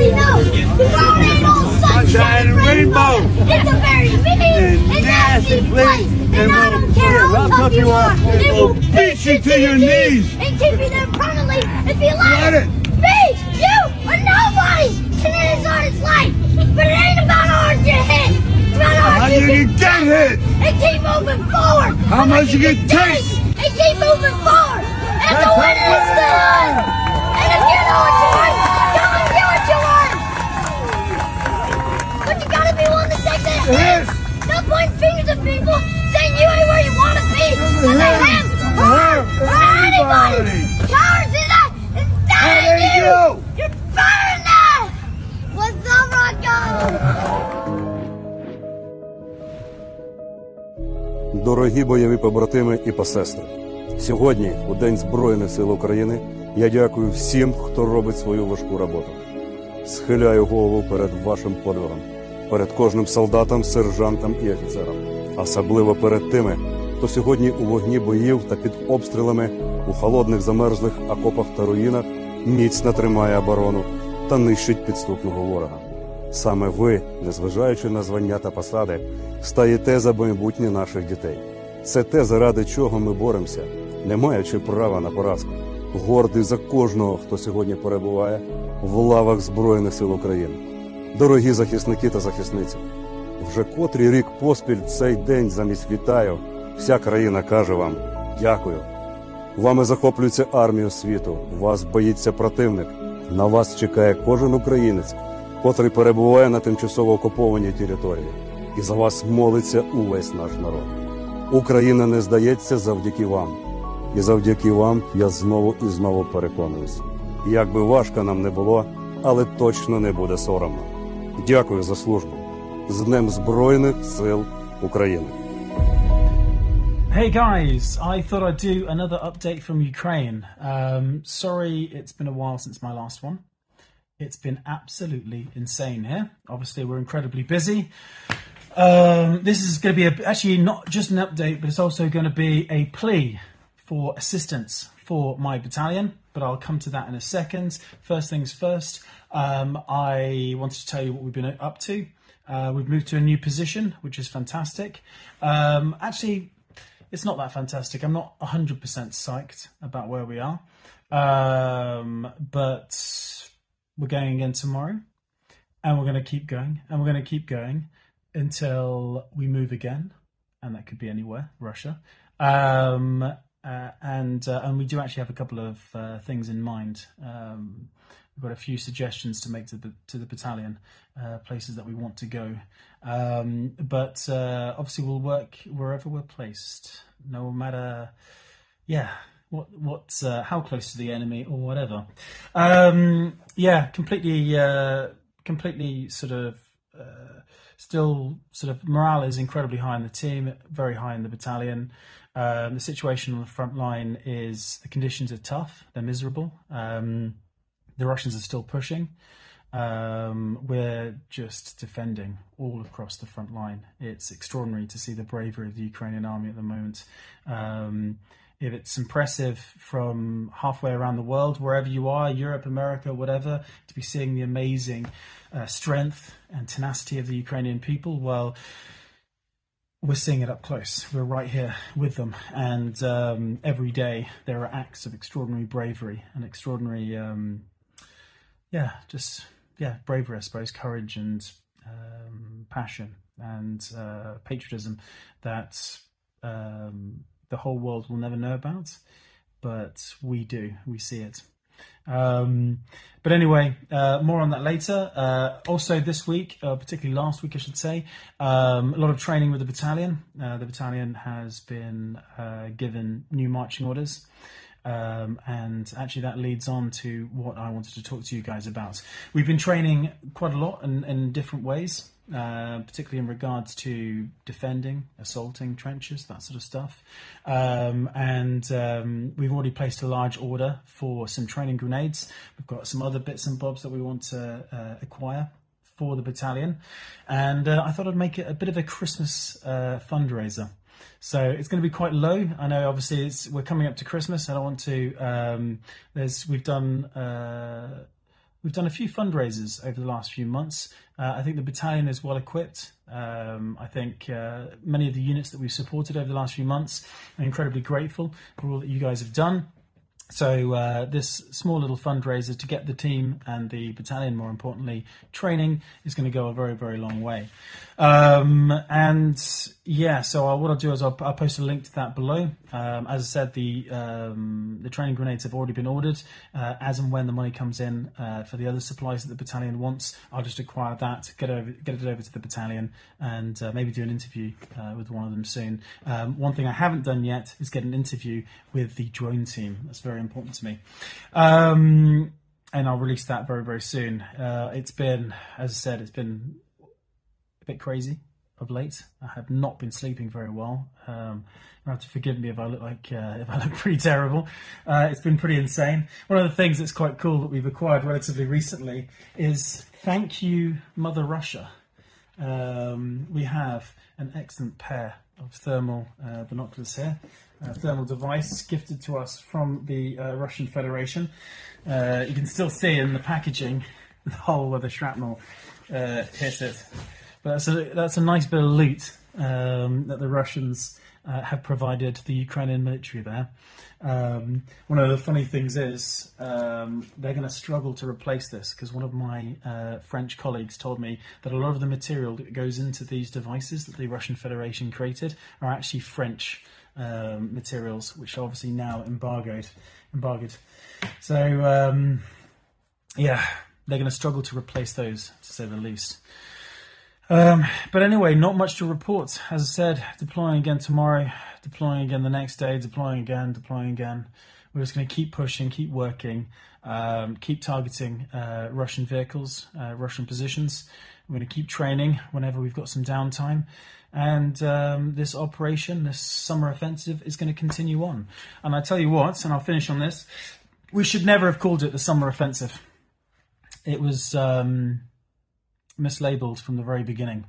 already know. Road ain't all sunshine and rainbow. It's a very mean and nasty place. And I don't care how tough you are. It will beat you to your knees and keep you there permanently if you let it. Me, you, or nobody can end his artist life. But it ain't about how hard you hit. It's about how hard you can get hit and keep moving forward. How much you can take and keep moving forward. And the winner is still And if you know what you want, take that pointing fingers at people saying you ain't where you wanna be. Cause they him, her, or anybody. Cowards is that? It's that in you. You're firing that. What's up, Rocco? Дорогі бойові побратими і посестри, сьогодні, у День Збройних сил України, я дякую всім, хто робить свою важку роботу. Схиляю голову перед вашим подвигом, перед кожним солдатом, сержантом і офіцером, особливо перед тими, хто сьогодні у вогні боїв та під обстрілами у холодних замерзлих окопах та руїнах міцно тримає оборону та нищить підступного ворога. Саме ви, незважаючи на звання та посади, стаєте за майбутнє наших дітей. Це те, заради чого ми боремося, не маючи права на поразку. Гордий за кожного, хто сьогодні перебуває в лавах Збройних сил України. Дорогі захисники та захисниці, вже котрий рік поспіль цей день замість вітаю, вся країна каже вам дякую. Вами захоплюється армія світу, вас боїться противник. На вас чекає кожен українець, котрий перебуває на тимчасово окупованій території. І за вас молиться увесь наш народ. Україна не здається завдяки вам. І завдяки вам я знову і знову переконуюсь. Як би важко нам не було, але точно не буде соромно. Дякую за службу. З Днем Збройних сил України. Hey guys, I thought I'd do another update from Ukraine. Um, sorry, it's been a while since my last one. It's been absolutely insane here. Obviously, we're incredibly busy. Um, this is going to be a, actually not just an update, but it's also going to be a plea for assistance for my battalion. But I'll come to that in a second. First things first, um, I wanted to tell you what we've been up to. Uh, we've moved to a new position, which is fantastic. Um, actually, it's not that fantastic. I'm not 100% psyched about where we are. Um, but we're going again tomorrow. And we're going to keep going. And we're going to keep going until we move again. And that could be anywhere, Russia. Um, uh, and uh, and we do actually have a couple of uh, things in mind. Um, we've got a few suggestions to make to the to the battalion, uh, places that we want to go. Um, but uh, obviously, we'll work wherever we're placed, no matter, yeah, what what uh, how close to the enemy or whatever. Um, yeah, completely uh, completely sort of. Uh, still, sort of morale is incredibly high in the team, very high in the battalion. Um, the situation on the front line is the conditions are tough; they're miserable. Um, the Russians are still pushing. Um, we're just defending all across the front line. It's extraordinary to see the bravery of the Ukrainian army at the moment. Um, if it's impressive from halfway around the world, wherever you are, Europe, America, whatever, to be seeing the amazing uh, strength and tenacity of the Ukrainian people, well, we're seeing it up close. We're right here with them, and um, every day there are acts of extraordinary bravery and extraordinary, um, yeah, just yeah, bravery, I suppose, courage and um, passion and uh, patriotism that um, the whole world will never know about, but we do. We see it. Um, but anyway, uh, more on that later. Uh, also, this week, uh, particularly last week, I should say, um, a lot of training with the battalion. Uh, the battalion has been uh, given new marching orders. Um, and actually, that leads on to what I wanted to talk to you guys about. We've been training quite a lot in, in different ways, uh, particularly in regards to defending, assaulting trenches, that sort of stuff. Um, and um, we've already placed a large order for some training grenades. We've got some other bits and bobs that we want to uh, acquire for the battalion. And uh, I thought I'd make it a bit of a Christmas uh, fundraiser. So it's going to be quite low. I know, obviously, it's, we're coming up to Christmas. and I want to. Um, there's we've done uh, we've done a few fundraisers over the last few months. Uh, I think the battalion is well equipped. Um, I think uh, many of the units that we've supported over the last few months are incredibly grateful for all that you guys have done. So uh, this small little fundraiser to get the team and the battalion, more importantly, training is going to go a very, very long way. Um, and yeah, so I'll, what I'll do is I'll, I'll, post a link to that below. Um, as I said, the um, the training grenades have already been ordered. Uh, as and when the money comes in uh, for the other supplies that the battalion wants, I'll just acquire that, get over, get it over to the battalion, and uh, maybe do an interview uh, with one of them soon. Um, one thing I haven't done yet is get an interview with the drone team. That's very important to me. Um, and I'll release that very, very soon. Uh, it's been, as I said, it's been a bit crazy of late. I have not been sleeping very well. Um, you have to forgive me if I look like uh, if I look pretty terrible. Uh, it's been pretty insane. One of the things that's quite cool that we've acquired relatively recently is thank you, Mother Russia. Um, we have an excellent pair of thermal uh, binoculars here. A thermal device gifted to us from the uh, Russian Federation. Uh, you can still see in the packaging the hole where the shrapnel uh, hit it. But that's a, that's a nice bit of loot um, that the Russians uh, have provided the Ukrainian military there. Um, one of the funny things is um, they're going to struggle to replace this because one of my uh, French colleagues told me that a lot of the material that goes into these devices that the Russian Federation created are actually French um, materials, which are obviously now embargoed. Embargoed. So um, yeah, they're going to struggle to replace those, to say the least. Um, but anyway, not much to report. As I said, deploying again tomorrow, deploying again the next day, deploying again, deploying again. We're just going to keep pushing, keep working, um, keep targeting uh, Russian vehicles, uh, Russian positions. We're going to keep training whenever we've got some downtime. And um, this operation, this summer offensive, is going to continue on. And I tell you what, and I'll finish on this, we should never have called it the summer offensive. It was. Um, mislabeled from the very beginning.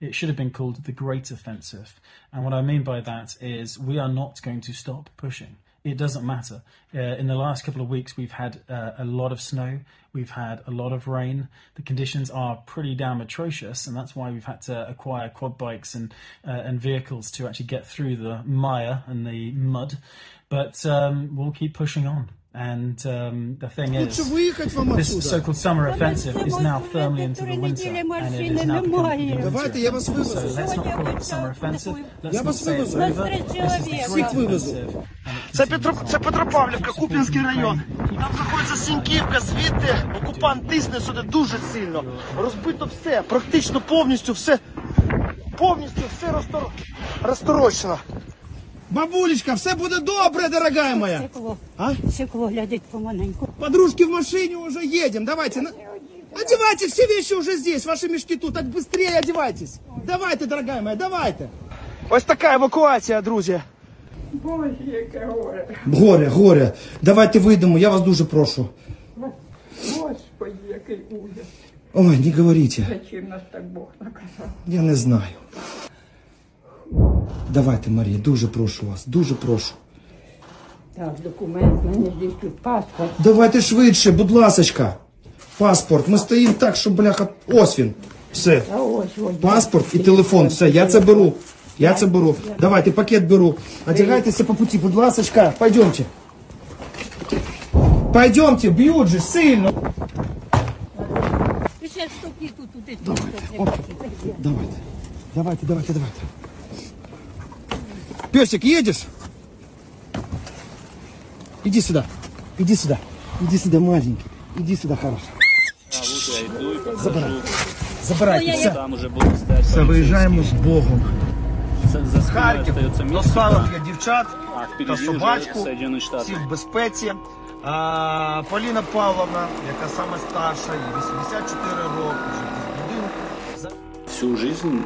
It should have been called the Great Offensive. And what I mean by that is we are not going to stop pushing. It doesn't matter. Uh, in the last couple of weeks, we've had uh, a lot of snow. We've had a lot of rain. The conditions are pretty damn atrocious, and that's why we've had to acquire quad bikes and uh, and vehicles to actually get through the mire and the mud. But um, we'll keep pushing on. And um, the thing is, this so-called summer offensive is now firmly into the winter, and it is now becoming winter. So let's not call it the summer offensive. Let's not say it's over. This is the great offensive. Це Петро, це Петропавлівка, Куп'янський район. Там знаходиться Сіньківка, звідти окупант тисне сюди дуже сильно. Розбито все, практично повністю все, повністю все розтор... розторочено. Бабулечка, все буде добре, дорогая моя. Стекло. А? Стекло глядить помаленьку. Подружки в машине уже едем, давайте. на- Одевайте, все вещи уже здесь, ваши мешки тут, так быстрее одевайтесь. Давайте, дорогая моя, давайте. Ось така евакуація, друзі. Боже, яке горе. Горе, горе. Давайте вийдемо, я вас дуже прошу. Господи, який ужас. Ой, не говорите, Зачем нас так Бог наказав? я не знаю. Давайте, Марія, дуже прошу вас, дуже прошу. Так, документ, мене здесь тут паспорт. Давайте швидше, будь ласочка. Паспорт. Ми стоїмо так, що бляха. Ось він. Все. А ось, ось. Паспорт і телефон. Все, я це беру. Я це беру. Давайте, пакет беру. Одягайтеся по путі, будь ласочка. Пойдемте. Пойдемте, б'ють же сильно. І ще ступі тут, туди. Давайте. Давайте, давайте, давайте. Песик, едешь? Иди сюда. Иди сюда. Иди сюда, маленький. Иди сюда, хороший. Забирай. Забирайте. Все, Там уже будуть стоять все виїжджаємо з Богом. За, за спиною Харків. остається До місто, спалах я дівчат а та впереді вже собачку. Соединені Штати. Всі в безпеці. А, Поліна Павловна, яка саме старша, їй 84 роки, вже без будинку. Всю жизнь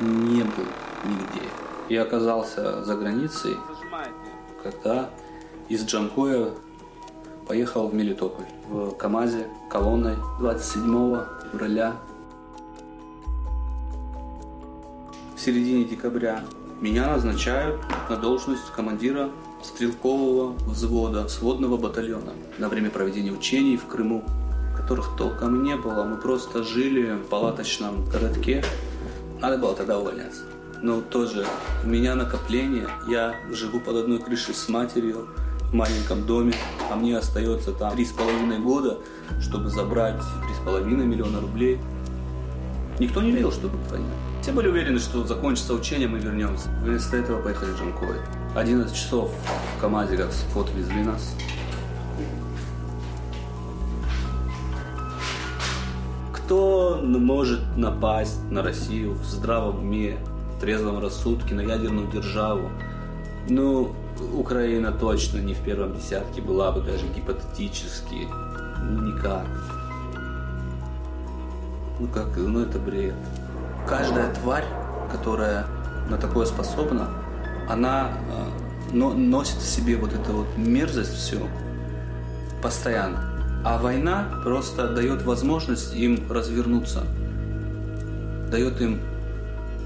не был нигде. И оказался за границей, когда из Джанкоя поехал в Мелитополь в КАМАЗе колонной 27 февраля. В середине декабря меня назначают на должность командира стрелкового взвода сводного батальона на время проведения учений в Крыму. которых толком не было. Мы просто жили в палаточном городке. Надо было тогда увольняться. Но тоже у меня накопление. Я живу под одной крышей с матерью в маленьком доме, а мне остается там три с половиной года, чтобы забрать три с половиной миллиона рублей. Никто не верил, что будет война. Все были уверены, что закончится учение, мы вернемся. Вместо этого поехали в Джанкой. 11 часов в КамАЗе как скот везли нас. Кто может напасть на Россию в здравом уме, трезвом рассудке, на ядерную державу? Ну, Украина точно не в первом десятке была бы даже гипотетически. Ну, никак. Ну как, ну это бред. Каждая тварь, которая на такое способна, она э, но, носит в себе вот эту вот мерзость всю постоянно. А война просто дает возможность им развернуться, дает им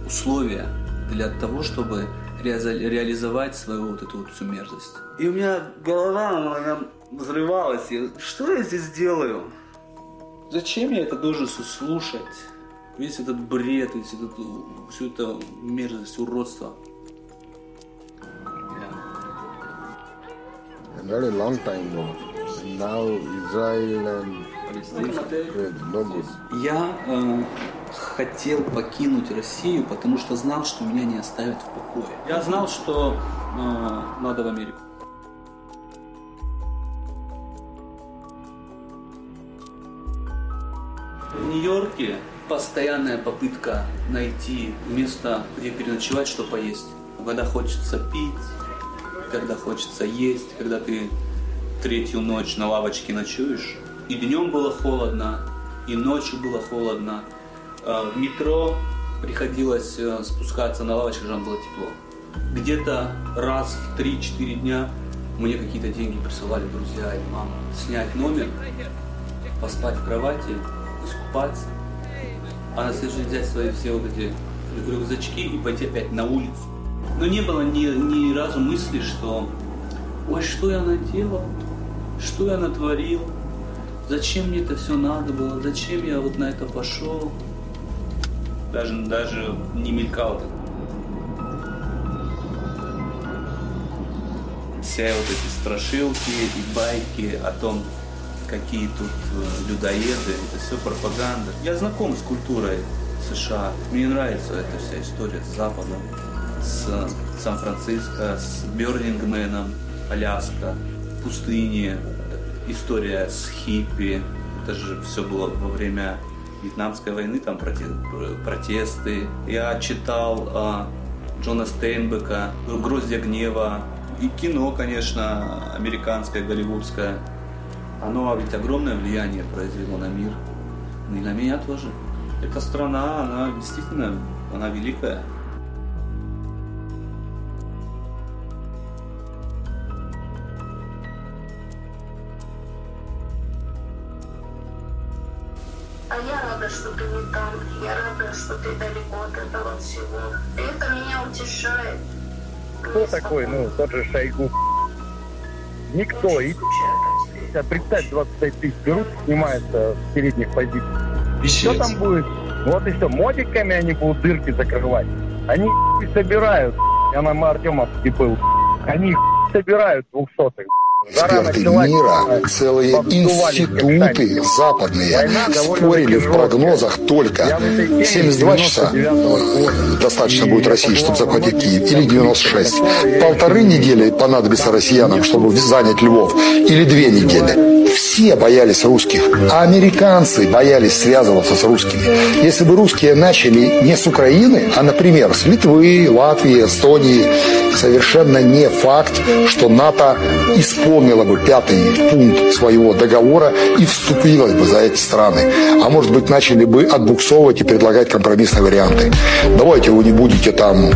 условия для того, чтобы реализовать свою вот эту вот всю мерзость. И у меня голова, она взрывалась. И что я здесь делаю? Зачем я это должен слушать? Весь этот бред, весь этот, всю эту мерзость, уродство. A very long time ago. Now Israel and no good. Я э, хотел покинуть Россию, потому что знал, что меня не оставят в покое. Я знал, что э, надо в Америку. В Нью-Йорке постоянная попытка найти место, где переночевать, что поесть. Когда хочется пить, когда хочется есть, когда ты третью ночь на лавочке ночуешь. И днем было холодно, и ночью было холодно. А, в метро приходилось э, спускаться на лавочку, там было тепло. Где-то раз в 3-4 дня мне какие-то деньги присылали друзья и мама. Снять номер, поспать в кровати, искупаться, а на следующий день взять свои все вот эти рюкзачки и пойти опять на улицу. Но не было ни, ни разу мысли, что ой, что я наделал, что я натворил, зачем мне это все надо было, зачем я вот на это пошел. Даже, даже не мелькал. Все вот эти страшилки и байки о том, какие тут э, людоеды, это все пропаганда. Я знаком с культурой США. Мне нравится эта вся история с Западом, с Сан-Франциско, с Берлингменом, Аляска, пустыни, история с хиппи. Это же все было во время Вьетнамской войны, там протесты. Я читал э, Джона Стейнбека, «Гроздья гнева», и кино, конечно, американское, голливудское. Оно ведь огромное влияние произвело на мир. Ну и на меня тоже. Эта страна, она действительно, она великая. Что ты далеко от этого всего. И это меня утешает. Кто такой, ну, тот же Шойгу? Никто. И представь, 25 тысяч берут, снимаются с передних позиций. Что там будет? Вот и все. Мотиками они будут дырки закрывать. Они собирают. Я на Артемовский был. Они собирают двухсотых. Эксперты мира, целые институты западные спорили в прогнозах только 72 часа достаточно будет России, чтобы захватить Киев, или 96. Полторы недели понадобится россиянам, чтобы занять Львов, или две недели. Все боялись русских, а американцы боялись связываться с русскими. Если бы русские начали не с Украины, а, например, с Литвы, Латвии, Эстонии, совершенно не факт, что НАТО исполнило бы пятый пункт своего договора и вступило бы за эти страны. А может быть, начали бы отбуксовывать и предлагать компромиссные варианты. Давайте вы не будете там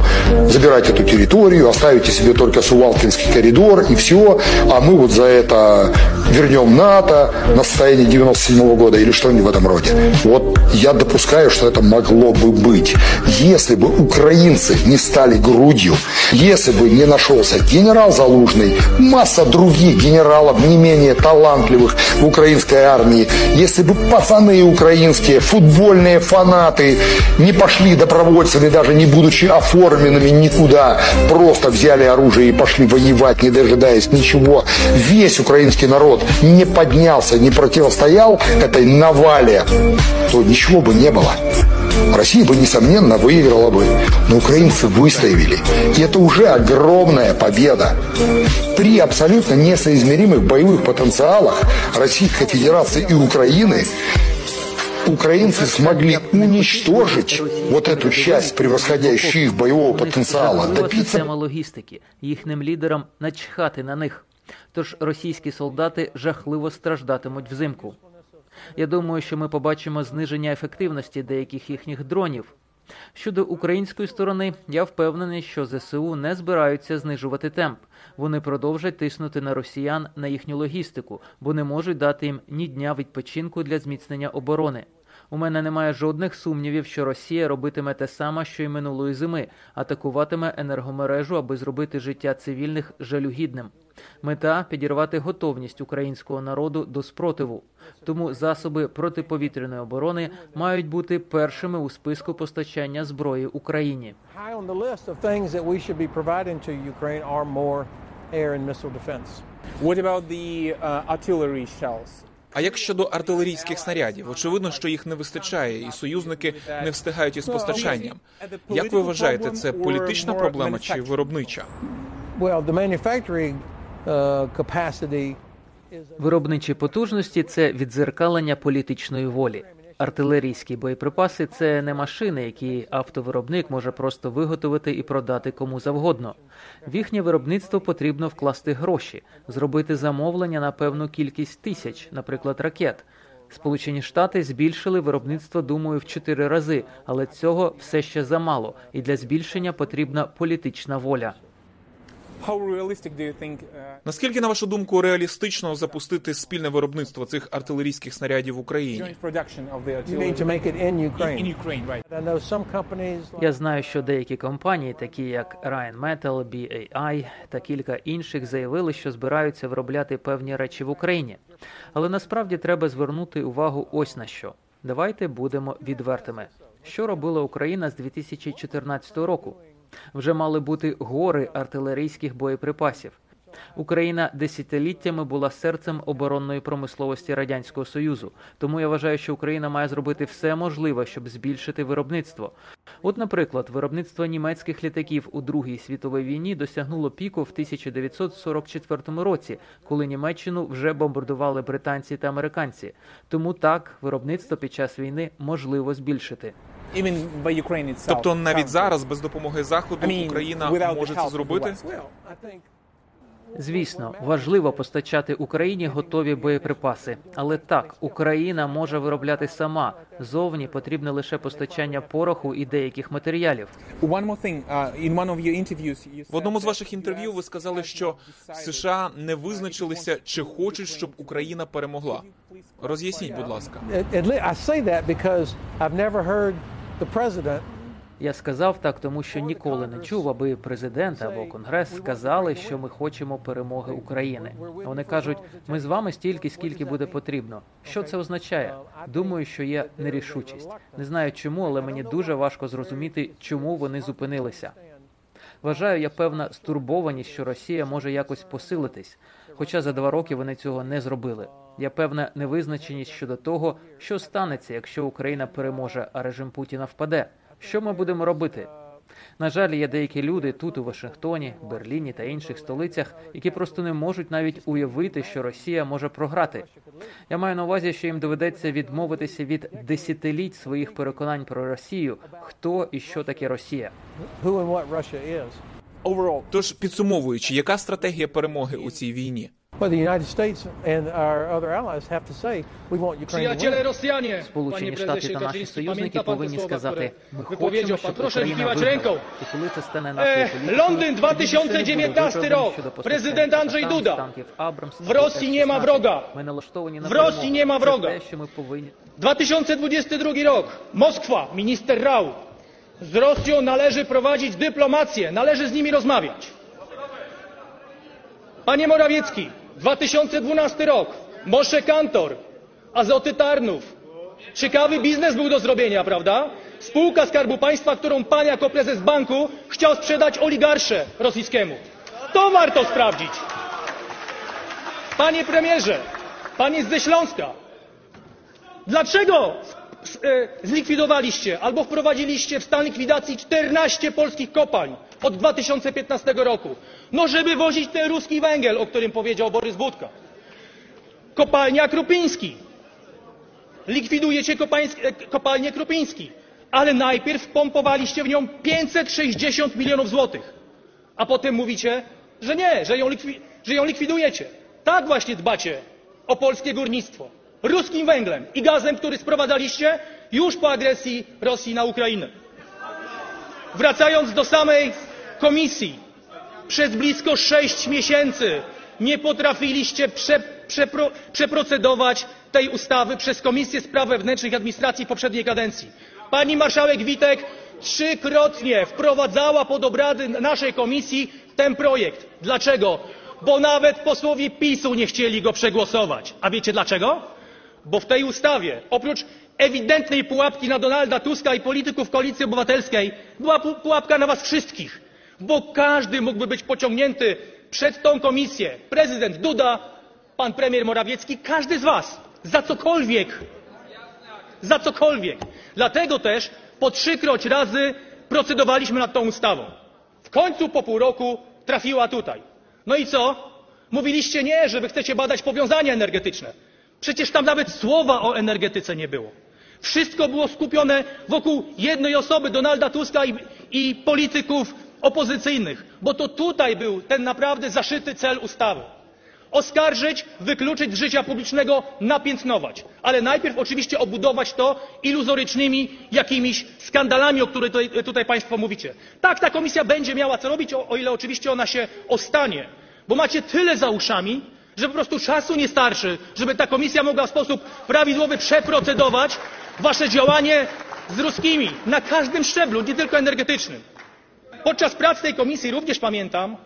забирать эту территорию, оставите себе только Сувалкинский коридор и все, а мы вот за это вернем НАТО на состояние 97 года или что-нибудь в этом роде. Вот я допускаю, что это могло бы быть. Если бы украинцы не стали грудью, если бы не нашелся генерал Залужный, масса других генералов не менее талантливых в украинской армии, если бы пацаны украинские, футбольные фанаты не пошли добровольцами, даже не будучи оформленными никуда, просто взяли оружие и пошли воевать, не дожидаясь ничего, весь украинский народ не поднялся, не противостоял этой навале, то ничего бы не было. Россия бы, несомненно, выиграла бы, но украинцы выстояли. И это уже огромная победа. При абсолютно несоизмеримых боевых потенциалах Российской Федерации и Украины украинцы смогли уничтожить вот эту часть, превосходящую их боевого потенциала, Важлива добиться система логістики. Їхнім лідерам начхати на них. Тож російські солдати жахливо страждатимуть взимку. Я думаю, що ми побачимо зниження ефективності деяких їхніх дронів. Щодо української сторони, я впевнений, що ЗСУ не збираються знижувати темп. Вони продовжать тиснути на росіян на їхню логістику, бо не можуть дати їм ні дня відпочинку для зміцнення оборони. У мене немає жодних сумнівів, що Росія робитиме те саме, що й минулої зими, атакуватиме енергомережу, аби зробити життя цивільних жалюгідним. Мета підірвати готовність українського народу до спротиву. Тому засоби протиповітряної оборони мають бути першими у списку постачання зброї Україні. What about the uh, artillery shells? А як щодо артилерійських снарядів? Очевидно, що їх не вистачає, і союзники не встигають із постачанням. Як ви вважаєте, це політична проблема чи виробнича? Uh, Виробничі потужності це відзеркалення політичної волі. Артилерійські боєприпаси це не машини, які автовиробник може просто виготовити і продати кому завгодно. В їхнє виробництво потрібно вкласти гроші, зробити замовлення на певну кількість тисяч, наприклад, ракет. Сполучені Штати збільшили виробництво, думаю, в чотири рази, але цього все ще замало, і для збільшення потрібна політична воля. Наскільки, на вашу думку, реалістично запустити спільне виробництво цих артилерійських снарядів в Україні? you need to make it in Ukraine. I know some companies Я знаю, що деякі компанії, такі як Rheinmetall, BAI та кілька інших, заявили, що збираються виробляти певні речі в Україні. Але насправді треба звернути увагу ось на що. Давайте будемо відвертими. Що робила Україна з 2014 року? Вже мали бути гори артилерійських боєприпасів. Україна десятиліттями була серцем оборонної промисловості радянського союзу. Тому я вважаю, що Україна має зробити все можливе, щоб збільшити виробництво. От, наприклад, виробництво німецьких літаків у Другій світовій війні досягнуло піку в 1944 році, коли Німеччину вже бомбардували британці та американці. Тому так виробництво під час війни можливо збільшити. Even by Ukraine itself. Тобто навіть зараз без допомоги заходу Україна може це зробити? Звісно, важливо постачати Україні готові боєприпаси, але так Україна може виробляти сама. Зовні потрібне лише постачання пороху і деяких матеріалів. One more thing. Uh, in one of your interviews, you В одному з ваших інтерв'ю ви сказали, що США не визначилися, чи хочуть, щоб Україна перемогла. Роз'ясніть, будь ласка. Я сказав так, тому що ніколи не чув, аби президент або конгрес сказали, що ми хочемо перемоги України. Вони кажуть, ми з вами стільки, скільки буде потрібно. Що це означає? Думаю, що є нерішучість. Не знаю чому, але мені дуже важко зрозуміти, чому вони зупинилися. Вважаю, я певна стурбованість, що Росія може якось посилитись, хоча за два роки вони цього не зробили. Є певна невизначеність щодо того, що станеться, якщо Україна переможе, а режим Путіна впаде. Що ми будемо робити? На жаль, є деякі люди тут у Вашингтоні, Берліні та інших столицях, які просто не можуть навіть уявити, що Росія може програти. Я маю на увазі, що їм доведеться відмовитися від десятиліть своїх переконань про Росію, хто і що таке Росія. Тож підсумовуючи, яка стратегія перемоги у цій війні? Przyjaciele Rosjanie, panie prezesie Kaczyński, pamięta pan te słowa, które wypowiedział pan. Proszę e, nie ręką. Londyn 2019 rok. Prezydent Andrzej Duda. W Rosji nie ma wroga. W Rosji nie ma wroga. 2022 rok. Moskwa, minister Rał. Z Rosją należy prowadzić dyplomację, należy z nimi rozmawiać. Panie Morawiecki, 2012 rok. Moshe Kantor, Azoty Tarnów. Ciekawy biznes był do zrobienia, prawda? Spółka Skarbu Państwa, którą pan jako prezes banku chciał sprzedać oligarsze rosyjskiemu. To warto sprawdzić. Panie premierze, pan jest ze Śląska. Dlaczego e, zlikwidowaliście albo wprowadziliście w stan likwidacji 14 polskich kopalń od 2015 roku? No żeby wozić ten ruski węgiel, o którym powiedział Borys Budka. Kopalnia Krupiński. Likwidujecie kopalnię Krupiński, ale najpierw wpompowaliście w nią 560 milionów złotych, a potem mówicie, że nie, że ją, likwi- że ją likwidujecie. Tak właśnie dbacie o polskie górnictwo. Ruskim węglem i gazem, który sprowadzaliście już po agresji Rosji na Ukrainę. Wracając do samej komisji, przez blisko sześć miesięcy nie potrafiliście prze, przepro, przeprocedować tej ustawy przez Komisję Spraw Wewnętrznych i Administracji w poprzedniej kadencji. Pani marszałek Witek trzykrotnie wprowadzała pod obrady naszej komisji ten projekt. Dlaczego? Bo nawet posłowie PiSu nie chcieli go przegłosować. A wiecie dlaczego? Bo w tej ustawie oprócz ewidentnej pułapki na Donalda Tuska i polityków Koalicji Obywatelskiej była pu- pułapka na was wszystkich. Bo każdy mógłby być pociągnięty przed tą komisję. Prezydent Duda, pan premier Morawiecki, każdy z was. Za cokolwiek. Za cokolwiek. Dlatego też po trzykroć razy procedowaliśmy nad tą ustawą. W końcu po pół roku trafiła tutaj. No i co? Mówiliście nie, że wy chcecie badać powiązania energetyczne. Przecież tam nawet słowa o energetyce nie było. Wszystko było skupione wokół jednej osoby, Donalda Tuska i, i polityków opozycyjnych, bo to tutaj był ten naprawdę zaszyty cel ustawy. Oskarżyć, wykluczyć z życia publicznego, napiętnować. Ale najpierw oczywiście obudować to iluzorycznymi jakimiś skandalami, o których tutaj, Państwo mówicie. Tak, ta komisja będzie miała co robić, o ile oczywiście ona się ostanie. Bo macie tyle za uszami, że po prostu czasu nie starczy, żeby ta komisja mogła w sposób prawidłowy przeprocedować wasze działanie z ruskimi na każdym szczeblu, nie tylko energetycznym. Podczas prac tej komisji również pamiętam,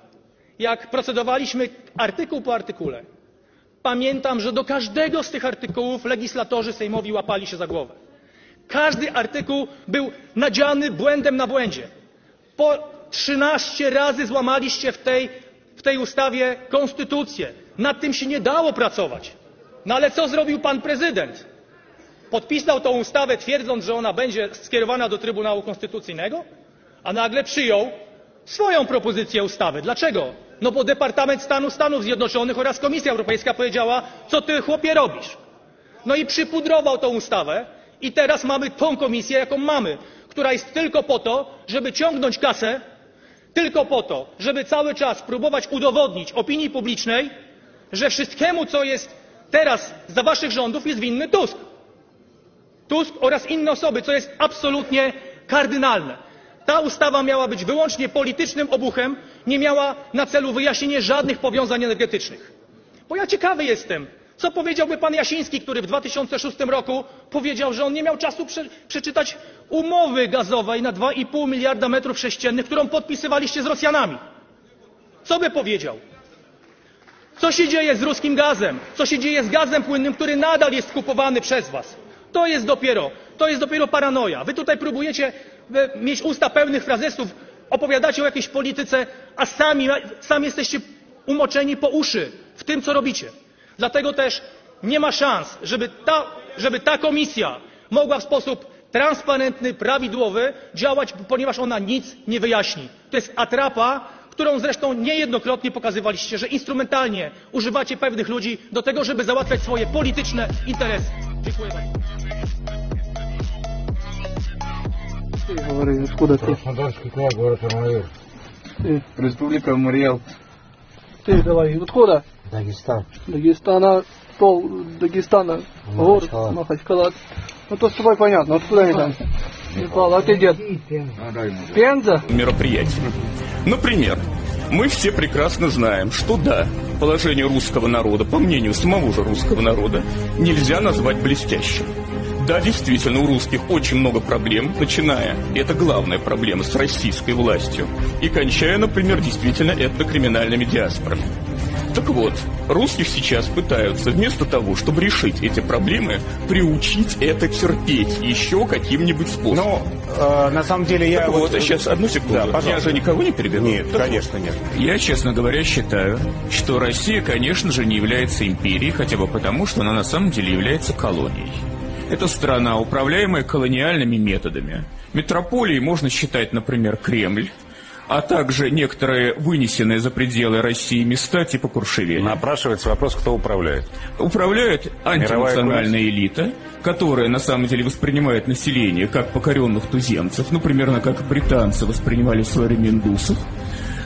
jak procedowaliśmy artykuł po artykule. Pamiętam, że do każdego z tych artykułów legislatorzy sejmowi łapali się za głowę. Każdy artykuł był nadziany błędem na błędzie. Po 13 razy złamaliście w tej, ustawie konstytucję. Nad tym się nie dało pracować. No ale co zrobił pan prezydent? Podpisał tą ustawę twierdząc, że ona będzie skierowana do Trybunału Konstytucyjnego, a nagle przyjął swoją propozycję ustawy. Dlaczego? No bo Departament Stanu Stanów Zjednoczonych oraz Komisja Europejska powiedziała, co ty chłopie robisz. No i przypudrował tą ustawę i teraz mamy tą komisję, jaką mamy, która jest tylko po to, żeby ciągnąć kasę, tylko po to, żeby cały czas próbować udowodnić opinii publicznej, że wszystkiemu, co jest teraz za waszych rządów, jest winny. Tusk oraz inne osoby, co jest absolutnie kardynalne. Ta ustawa miała być wyłącznie politycznym obuchem, nie miała na celu wyjaśnienie żadnych powiązań energetycznych. Bo ja ciekawy jestem, co powiedziałby pan Jasiński, który w 2006 roku powiedział, że on nie miał czasu prze, przeczytać umowy gazowej na 2,5 miliarda metrów sześciennych, którą podpisywaliście z Rosjanami. Co by powiedział? Co się dzieje z ruskim gazem? Co się dzieje z gazem płynnym, który nadal jest kupowany przez was? To jest dopiero, to jest dopiero paranoja. Wy tutaj próbujecie mieć usta pełnych frazesów, opowiadacie o jakiejś polityce, a sami, sami jesteście umoczeni po uszy w tym, co robicie. Dlatego też nie ma szans, żeby ta, żeby ta komisja mogła w sposób transparentny, prawidłowy działać, ponieważ ona nic nie wyjaśni. To jest atrapa, którą zresztą niejednokrotnie pokazywaliście, że instrumentalnie używacie pewnych ludzi do tego, żeby załatwiać swoje polityczne interesy. Dziękuję bardzo. Говори, откуда ты? Краснодарский край, город Армавир. Ты, Республика Мариэл. ты давай, откуда? Дагестан. Дагестана, пол Дагестана, город Махачкала. Ну то с тобой понятно, откуда они там? Непал, а ты дед? Пенза? мероприятий. Например, мы все прекрасно знаем, что да, положение русского народа, по мнению самого же русского народа, нельзя назвать блестящим. Да, действительно, у русских очень много проблем, начиная, и это главная проблема, с российской властью, и кончая, например, действительно этнокриминальными диаспорами. Так вот, русских сейчас пытаются вместо того, чтобы решить эти проблемы, приучить это терпеть еще каким-нибудь способом. Ну, э, на самом деле я... Так вот, а сейчас одну секунду. Да, пожалуйста. я же никого не перебил. Нет, Так конечно, вот, нет. Я, честно говоря, считаю, что Россия, конечно же, не является империей, хотя бы потому, что она на самом деле является колонией. Это страна, управляемая колониальными методами. Метрополией можно считать, например, Кремль, а также некоторые вынесенные за пределы России места типа Куршевеля. Напрашивается вопрос, кто управляет. Управляет антинациональная элита, которая на самом деле воспринимает население как покоренных туземцев, ну, примерно как британцы воспринимали в свое время индусов.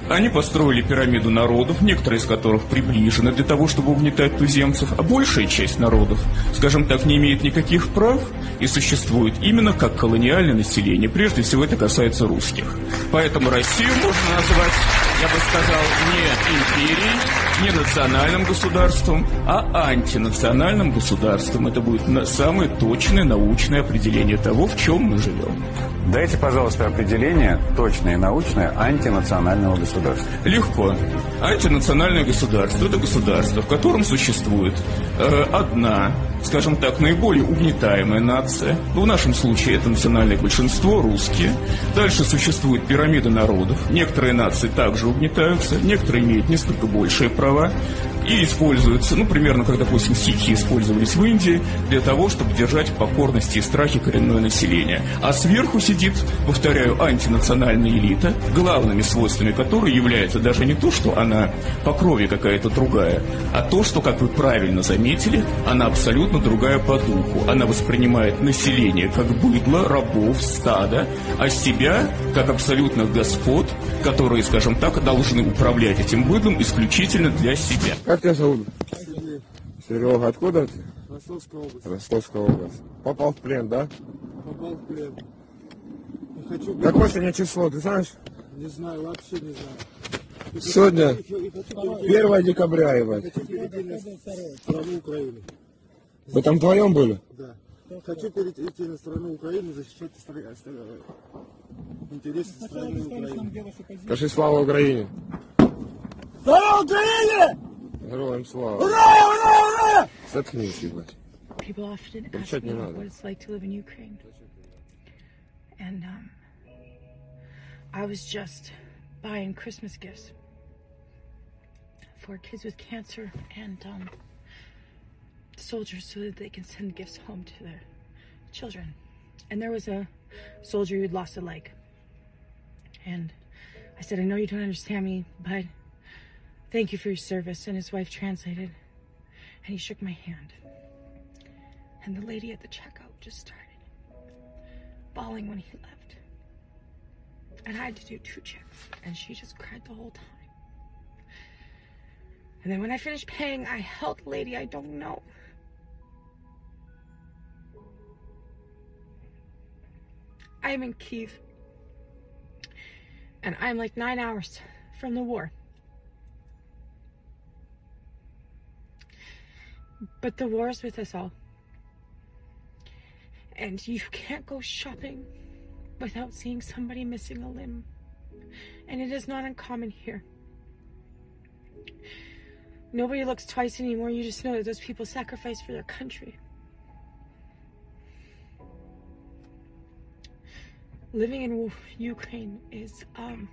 Они построили пирамиду народов, некоторые из которых приближены для того, чтобы угнетать туземцев, а большая часть народов, скажем так, не имеет никаких прав и существует именно как колониальное население. Прежде всего это касается русских. Поэтому Россию можно назвать, я бы сказал, не империей, не национальным государством, а антинациональным государством. Это будет самое точное научное определение того, в чем мы живем. Дайте, пожалуйста, определение, точное и научное, антинационального государства. Легко. Антинациональное государство – это государство, в котором существует э, одна, скажем так, наиболее угнетаемая нация. Ну, в нашем случае это национальное большинство, русские. Дальше существует пирамида народов. Некоторые нации также угнетаются, некоторые имеют несколько большие права и используются, ну, примерно, как, допустим, сикхи использовались в Индии для того, чтобы держать покорности и страхе коренное население. А сверху сидит, повторяю, антинациональная элита, главными свойствами которой является даже не то, что она по крови какая-то другая, а то, что, как вы правильно заметили, она абсолютно другая по духу. Она воспринимает население как быдло, рабов, стада, а себя как абсолютных господ, которые, скажем так, должны управлять этим быдлом исключительно для себя. Как тебя зовут? Серега, откуда ты? Ростовская область. Ростовская область. Попал в плен, да? Попал в плен. Не хочу Какое сегодня число, ты знаешь? Не знаю, вообще не знаю. И Сегодня и хочу- и хочу перейти- 1 декабря, ебать. Хочу перейти на страну Украины. Вы там вдвоем были? Да. Хочу перейти на страну Украины, защищать интересы страны Украины. Скажи слава Украине. Слава Украине! Героям слава. Ура, ура, ура! Заткнись, ебать. People often ask Кричать me не надо. what it's like to live in Ukraine. And um, I was just buying Christmas gifts for kids with cancer and um, soldiers so that they can send gifts home to their children. And there was a soldier who'd lost a leg. And I said, I know you don't understand me, but thank you for your service. And his wife translated. And he shook my hand. And the lady at the checkout just started bawling when he left. And I had to do two checks, and she just cried the whole time. And then when I finished paying, I held lady I don't know. I am in Kiev. And I'm like nine hours from the war. But the war is with us all. And you can't go shopping without seeing somebody missing a limb. And it is not uncommon here. Nobody looks twice anymore. You just know that those people sacrifice for their country. Living in Ukraine is, um,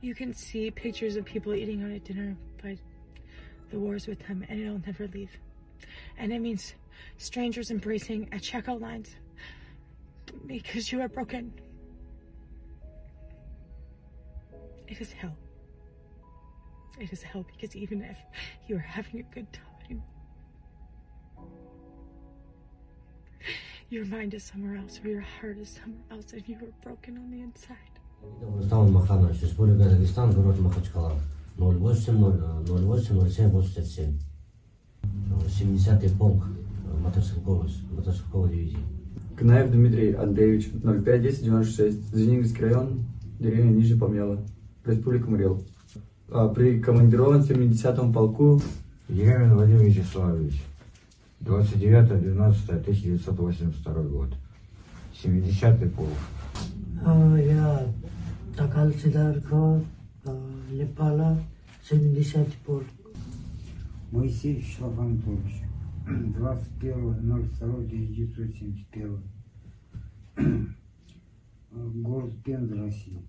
you can see pictures of people eating out at dinner, but the war is with them and it'll never leave. And it means strangers embracing at checkout lines because you are broken. It is hell. It is hell because even if you are having a good time, your mind is somewhere else or your heart is somewhere else and you are broken on the inside. Рустам Маханович, Республика Дагестан, город Махачкала. 08 08 07 87. 70-й полк мотострелковый, мотострелковой дивизии. Кнаев Дмитрий Андреевич, 051096, Звенигорский район, деревня Нижний Помела, Республика Мурел. А, Прикомандирован в 70-му полку. Еремин Владимир Вячеславович, 29.12.1982 год, 70-й полк. Я Такал Сидарко, Лепала, 70-й полк. Моисеев Вячеслав Анатольевич, 21.02.1971. Город Пенза, Россия.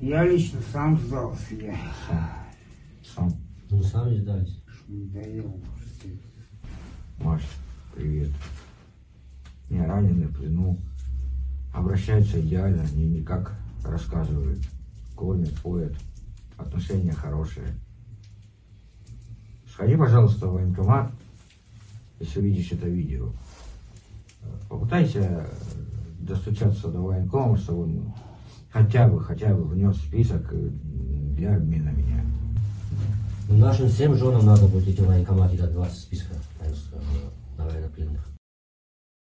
Я лично сам сдался. Я. Сам. Ну, сами сдались. Надоело. Маш, привет. Не ранены, в плену. Обращаются идеально, они не как рассказывают. Кормят, поят. Отношения хорошие. Сходи, пожалуйста, в военкомат, если увидишь это видео. Попытайся достучаться до военкома, чтобы он хотя бы, хотя бы внес список для обмена меня. Нашим всем женам надо будет идти в военкомат и дать 20 списков на военнопленных.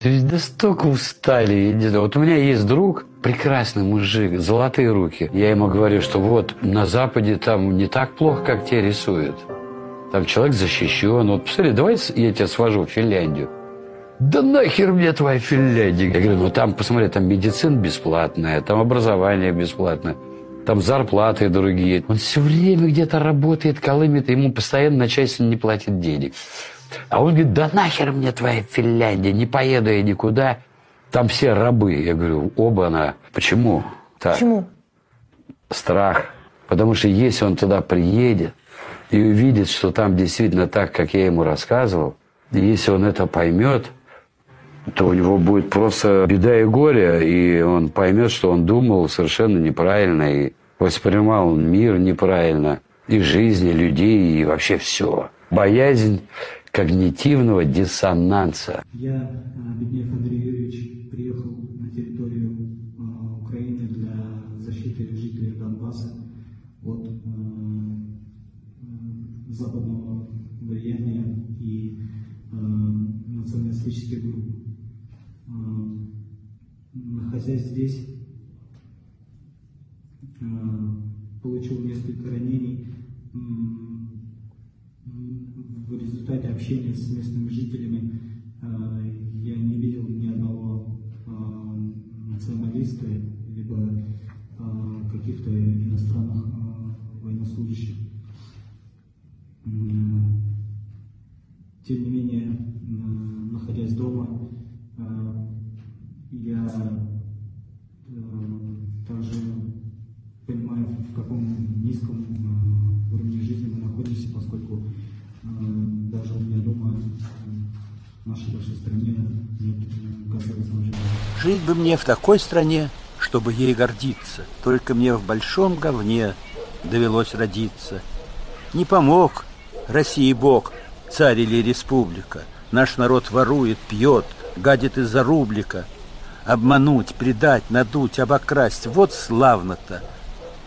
То есть настолько устали, я не знаю. Вот у меня есть друг, прекрасный мужик, золотые руки. Я ему говорю, что вот на Западе там не так плохо, как те рисуют. Там человек защищен. Вот посмотри, давай я тебя свожу в Финляндию. Да нахер мне твоя Финляндия? Я говорю, ну там, посмотри, там медицина бесплатная, там образование бесплатное, там зарплаты другие. Он все время где-то работает, колымет, ему постоянно начальство не платит денег. А он говорит, да нахер мне твоя Финляндия, не поеду я никуда. Там все рабы. Я говорю, оба-на. Почему? Так. Почему? Страх. Потому что если он туда приедет и увидит, что там действительно так, как я ему рассказывал, и если он это поймет, то у него будет просто беда и горе, и он поймет, что он думал совершенно неправильно, и воспринимал мир неправильно, и жизнь, и людей, и вообще все. Боязнь когнитивного диссонанса. Я, Беднев Андрей Юрьевич, приехал на территорию Украины для защиты жителей Донбасса от западного влияния и националистических групп. Находясь здесь, получил несколько ранений в результате общения с местными жителями я не видел ни одного националиста, либо каких-то иностранных военнослужащих. Тем не менее, находясь дома, я также понимаю, в каком низком уровне жизни мы находимся, поскольку даже у меня дома в нашей большой стране нет. Жить бы мне в такой стране, чтобы ей гордиться. Только мне в большом говне довелось родиться. Не помог России Бог, царь или республика. Наш народ ворует, пьет, гадит из-за рублика. Обмануть, предать, надуть, обокрасть. Вот славно-то.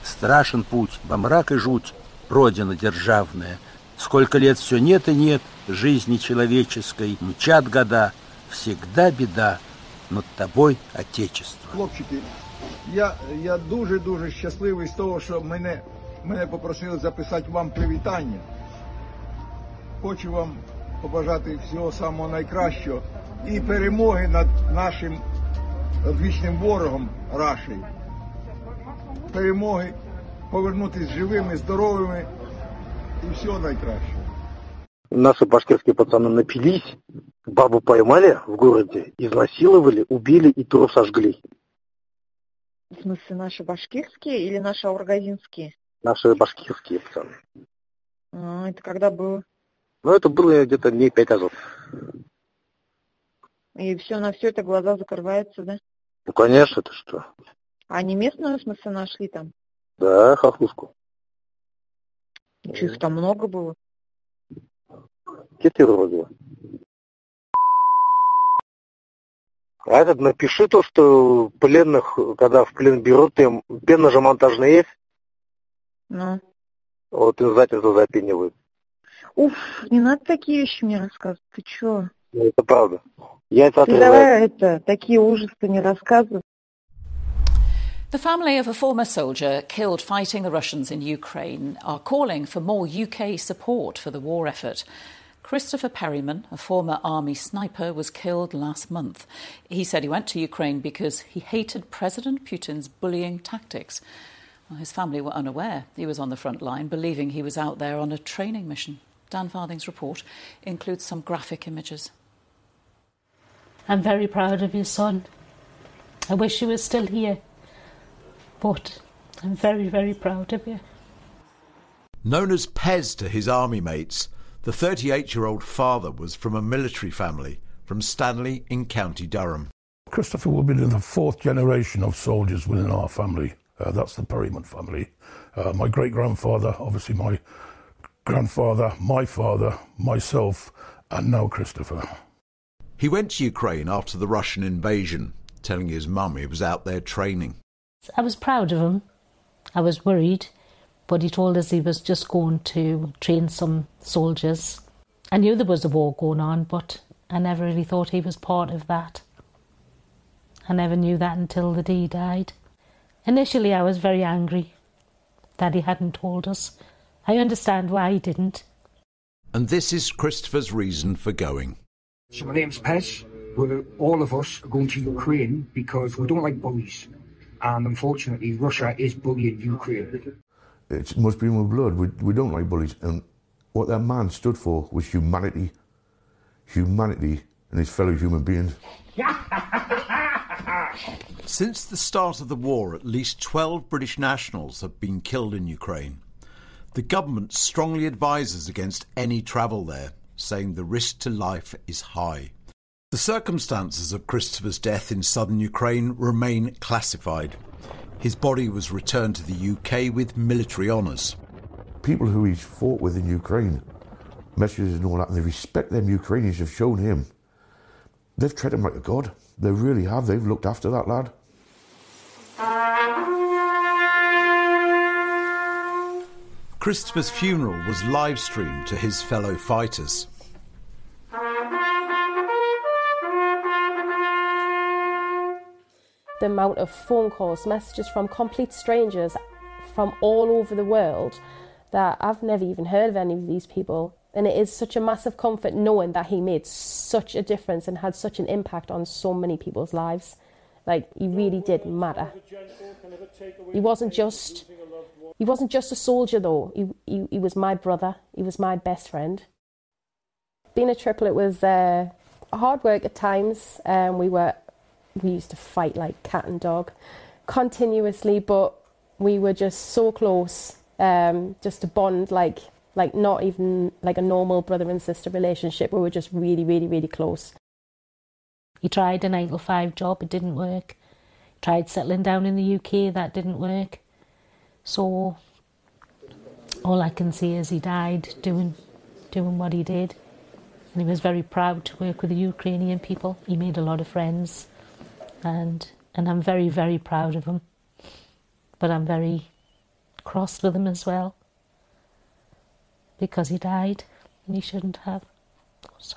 Страшен путь, во мрак и жуть, Родина державная. Сколько лет все нет и нет жизни человеческой, мчат года, всегда беда, над тобой Отечество. Хлопчики, я, я дуже-дуже щасливий з того, що мене, мене попросили записати вам привітання. Хочу вам побажати всього самого найкращого і перемоги над нашим одвічним ворогом Рашею. Перемоги, повернутися живими, здоровими і всього найкращого. Наши башкирские пацаны напились, бабу поймали в городе, изнасиловали, убили и труп сожгли. В смысле, наши башкирские или наши аургазинские? Наши башкирские пацаны. А, это когда было? Ну, это было где-то дней пять назад. И все на все это глаза закрываются, да? Ну, конечно, ты что. А они местную, в смысле, нашли там? Да, хохлушку. Че, их там много было? Четыре вроде. А этот напиши то, что пленных, когда в плен берут, им пенножемонтажный есть? Ну. Вот и за это запенивают. Уф, не надо такие вещи мне рассказывать. Ты чё? Ну, Это правда. Яйца Ты отрезают. давай это, такие ужасы не рассказывай. The family of a former soldier killed fighting the Russians in Ukraine are calling for more UK support for the war effort. Christopher Perryman, a former army sniper, was killed last month. He said he went to Ukraine because he hated President Putin's bullying tactics. Well, his family were unaware he was on the front line, believing he was out there on a training mission. Dan Farthing's report includes some graphic images. I'm very proud of your son. I wish he was still here, but I'm very, very proud of you. Known as Pez to his army mates, the 38 year old father was from a military family from Stanley in County Durham. Christopher will be the fourth generation of soldiers within our family. Uh, that's the Perryman family. Uh, my great grandfather, obviously my grandfather, my father, myself, and now Christopher. He went to Ukraine after the Russian invasion, telling his mum he was out there training. I was proud of him. I was worried, but he told us he was just going to train some soldiers. I knew there was a war going on, but I never really thought he was part of that. I never knew that until the day he died. Initially, I was very angry that he hadn't told us. I understand why he didn't. And this is Christopher's reason for going. So my name's Pez. We're all of us are going to Ukraine because we don't like bullies. And unfortunately, Russia is bullying Ukraine. It must be in my blood. We, we don't like bullies. And what that man stood for was humanity. Humanity and his fellow human beings. Since the start of the war, at least 12 British nationals have been killed in Ukraine. The government strongly advises against any travel there, saying the risk to life is high. The circumstances of Christopher's death in southern Ukraine remain classified. His body was returned to the UK with military honours. People who he's fought with in Ukraine, messages and all that, and the respect them Ukrainians have shown him. They've treated him like a god. They really have. They've looked after that lad. Christopher's funeral was live streamed to his fellow fighters. The amount of phone calls, messages from complete strangers from all over the world that I've never even heard of any of these people. And it is such a massive comfort knowing that he made such a difference and had such an impact on so many people's lives. Like he really did matter. He wasn't just he wasn't just a soldier though. He he, he was my brother. He was my best friend. Being a triplet was uh, hard work at times. Um, we were we used to fight like cat and dog continuously, but we were just so close, um, just to bond like like not even like a normal brother and sister relationship. We were just really, really, really close. He tried a 9 to 5 job, it didn't work. Tried settling down in the UK, that didn't work. So all I can see is he died doing doing what he did. And he was very proud to work with the Ukrainian people. He made a lot of friends and and I'm very, very proud of him. But I'm very cross with him as well. Because he died and he shouldn't have. So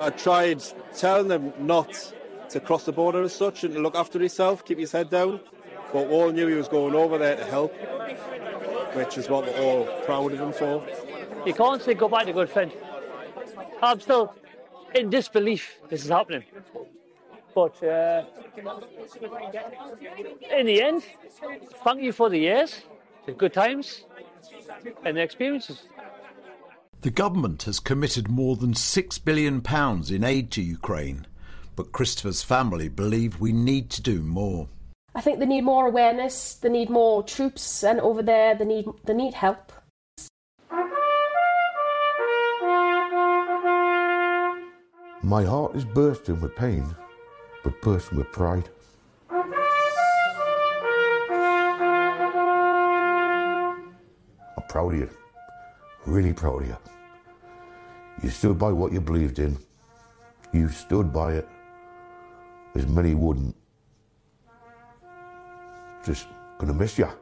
I tried telling them not to cross the border as such and to look after himself, keep his head down. But we all knew he was going over there to help, which is what we're all proud of him for. You can't say goodbye to good friend. I'm still in disbelief this is happening. But uh, in the end, thank you for the years, the good times, and the experiences. The government has committed more than £6 billion in aid to Ukraine, but Christopher's family believe we need to do more. I think they need more awareness. They need more troops, and over there, they need they need help. My heart is bursting with pain, but bursting with pride. I'm proud of you. Really proud of you. You stood by what you believed in. You stood by it. As many wouldn't. Just gonna miss ya.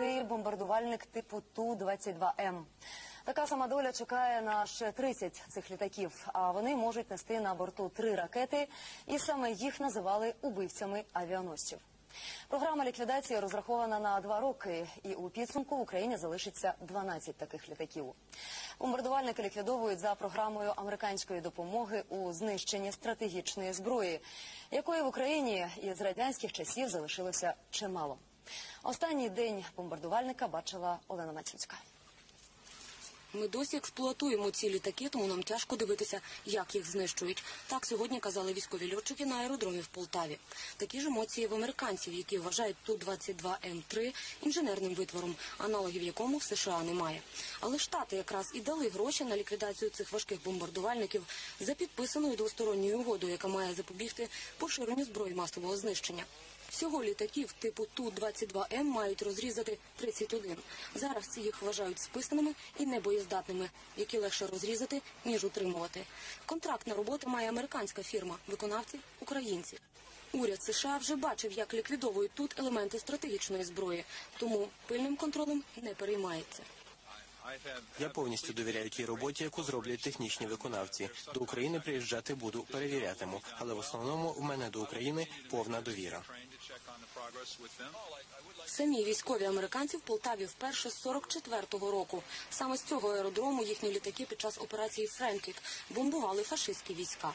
Важкий бомбардувальник типу Ту-22М. Така сама доля чекає на ще 30 цих літаків, а вони можуть нести на борту три ракети, і саме їх називали убивцями авіаносців. Програма ліквідації розрахована на два роки, і у підсумку в Україні залишиться 12 таких літаків. Бомбардувальники ліквідовують за програмою американської допомоги у знищенні стратегічної зброї, якої в Україні із радянських часів залишилося чимало. Останній день бомбардувальника бачила Олена Мацюцька. Ми досі експлуатуємо ці літаки, тому нам тяжко дивитися, як їх знищують. Так сьогодні казали військові льотчики на аеродромі в Полтаві. Такі ж емоції в американців, які вважають Ту-22М3 інженерним витвором, аналогів якому в США немає. Але штати якраз і дали гроші на ліквідацію цих важких бомбардувальників за підписаною двосторонньою угодою, яка має запобігти поширенню зброї масового знищення. Всього літаків типу Ту-22М мають розрізати 31. Зараз їх вважають списаними і небоєздатними, які легше розрізати, ніж утримувати. Контракт на роботу має американська фірма, виконавці – українці. Уряд США вже бачив, як ліквідовують тут елементи стратегічної зброї, тому пильним контролем не переймається. Я повністю довіряю тій роботі, яку зроблять технічні виконавці. До України приїжджати буду, перевірятиму. Але в основному в мене до України повна довіра. Самі військові американці в Полтаві вперше з 44-го року. Саме з цього аеродрому їхні літаки під час операції Френкік бомбували фашистські війська.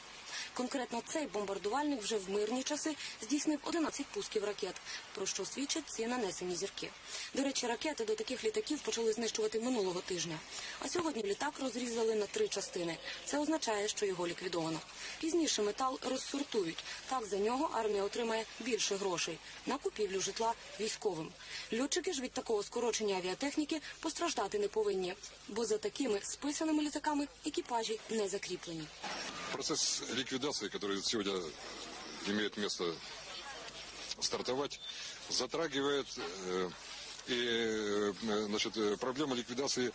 Конкретно цей бомбардувальник вже в мирні часи здійснив 11 пусків ракет, про що свідчать ці нанесені зірки. До речі, ракети до таких літаків почали знищувати минулого тижня. А сьогодні літак розрізали на три частини. Це означає, що його ліквідовано. Пізніше метал розсортують. Так за нього армія отримає більше грошей на купівлю житла військовим. Льотчики ж від такого скорочення авіатехніки постраждати не повинні, бо за такими списаними літаками екіпажі не закріплені. Процес ліквідації, який сьогодні має місце стартувати, затрагивает э, и э, значит, э, проблема ликвидации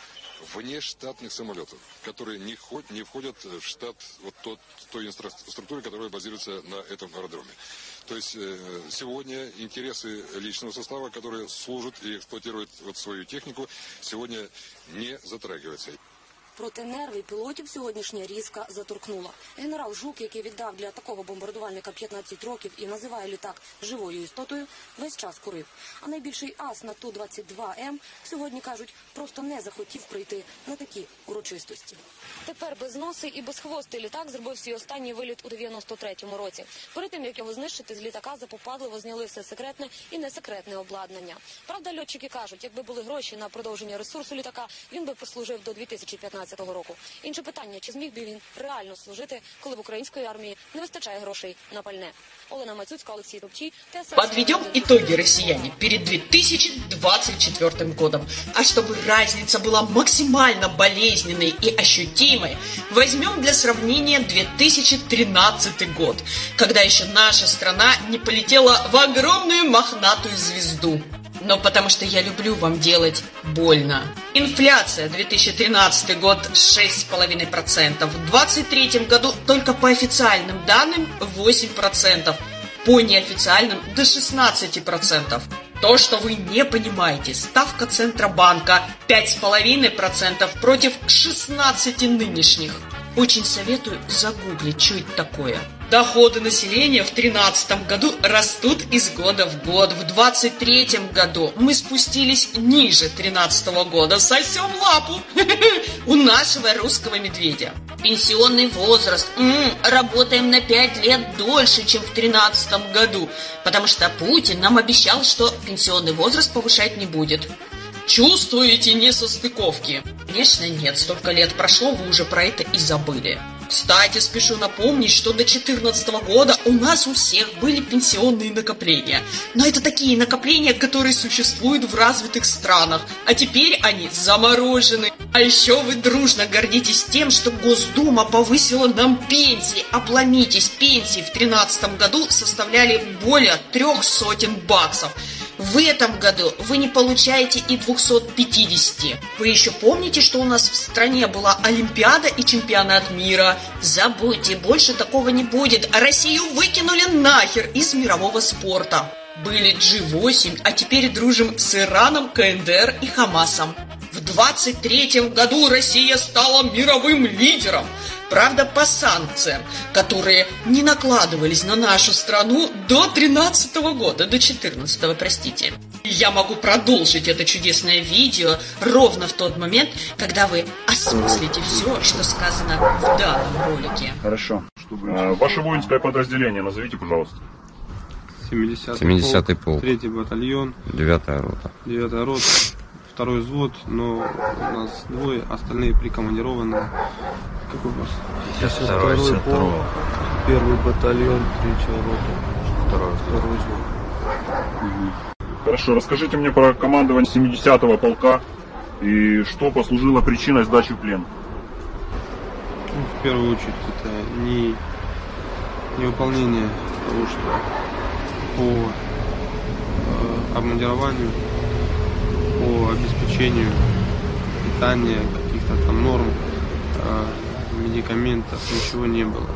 внештатных самолетов, которые не, ход- не входят в штат вот тот, той инфраструктуры, которая базируется на этом аэродроме. То есть э, сегодня интересы личного состава, который служит и эксплуатирует вот свою технику, сегодня не затрагиваются. Проте нерви пілотів сьогоднішня різка заторкнула. Генерал Жук, який віддав для такого бомбардувальника 15 років і називає літак живою істотою, весь час курив. А найбільший ас на Ту-22М сьогодні кажуть, просто не захотів прийти на такі урочистості. Тепер без носи і без хвости літак зробив свій останній виліт у 93-му році. Перед тим як його знищити, з літака запопадливо зняли все секретне і несекретне обладнання. Правда, льотчики кажуть, якби були гроші на продовження ресурсу літака, він би послужив до 2015 року. Інше питання: чи зміг би він реально служити, коли в української армії не вистачає грошей на пальне? Олена Мацюцька, Олексій Топчій, ТСН. Подведем итоги россияне перед 2024 годом. А чтобы разница была максимально болезненной и ощутимой, возьмем для сравнения 2013 год, когда еще наша страна не полетела в огромную мохнатую звезду. Но потому что я люблю вам делать больно. Инфляция 2013 год 6,5%. В 2023 году только по официальным данным 8%. По неофициальным до 16%. То, что вы не понимаете, ставка Центробанка 5,5% против 16 нынешних. Очень советую загуглить, что это такое. Доходы населения в 2013 году растут из года в год. В 2023 году мы спустились ниже 2013 года. Сосем лапу у нашего русского медведя. Пенсионный возраст. Работаем на 5 лет дольше, чем в 2013 году. Потому что Путин нам обещал, что пенсионный возраст повышать не будет. Чувствуете несостыковки? Конечно, нет. Столько лет прошло, вы уже про это и забыли. Кстати, спешу напомнить, что до 2014 года у нас у всех были пенсионные накопления. Но это такие накопления, которые существуют в развитых странах. А теперь они заморожены. А еще вы дружно гордитесь тем, что Госдума повысила нам пенсии. Обломитесь, пенсии в 2013 году составляли более трех сотен баксов. В этом году вы не получаете и 250. Вы еще помните, что у нас в стране была Олимпиада и чемпионат мира? Забудьте, больше такого не будет. Россию выкинули нахер из мирового спорта. Были G8, а теперь дружим с Ираном, КНДР и Хамасом. В 23 году Россия стала мировым лидером. Правда, по санкциям, которые не накладывались на нашу страну до 13 года, до 14 простите. Я могу продолжить это чудесное видео ровно в тот момент, когда вы осмыслите все, что сказано в данном ролике. Хорошо. А, ваше воинское подразделение назовите, пожалуйста. 70-й 70-й полк. Третий батальон. Девятая рота. Девятая рота. Второй взвод, но у нас двое, остальные прикомандированы. Какой у вас? Второй, второй полк, второго. первый батальон, третья рота. Второй. Второй взвод. Хорошо, расскажите мне про командование 70-го полка и что послужило причиной сдачи в плен. Ну, в первую очередь это не невыполнение того, что по э, обмундированию, по обеспечению питания, каких-то там норм, э, медикаментов, ничего не было.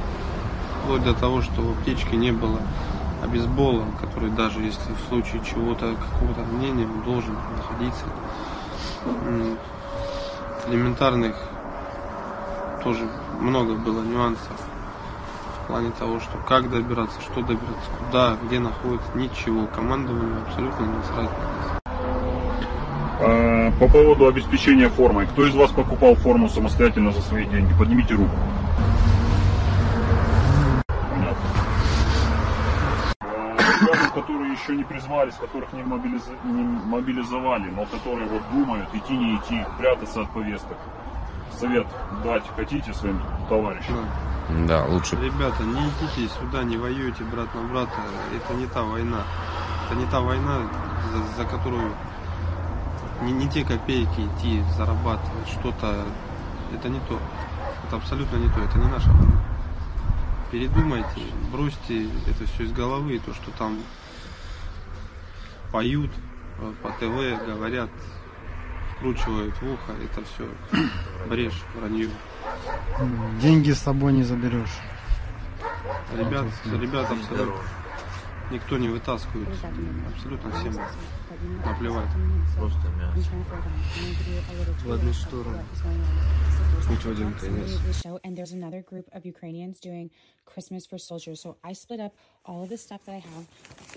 Вплоть до того, что в аптечке не было обезбола, который даже если в случае чего-то, какого-то ранения, он должен находиться. Элементарных тоже много было нюансов в плане того, что как добираться, что добираться, куда, где находится, ничего. Командованию абсолютно не сразу. А, По поводу обеспечения формой. Кто из вас покупал форму самостоятельно за свои деньги? Поднимите руку. Понятно. А, Ребята, которые еще не призвались, которых не, мобилиз- не мобилизовали, но которые вот думают, идти не идти, прятаться от повесток. Совет дать хотите своим товарищам? Да, лучше. Ребята, не идите сюда, не воюйте брат на брата. Это не та война. Это не та война, за, за которую не, не те копейки идти, зарабатывать что-то. Это не то. Это абсолютно не то. Это не наша война. Передумайте, бросьте это все из головы, то, что там поют по ТВ, говорят, вкручивают в ухо, это все брешь, вранье. Деньги с собой не заберешь. Ребят, ребят абсолютно никто не вытаскивает. Абсолютно всем наплевать. Просто мясо. В одну сторону. Путь в один конец. the show, and there's another group of Ukrainians doing Christmas for soldiers. So I split up all of the stuff that I have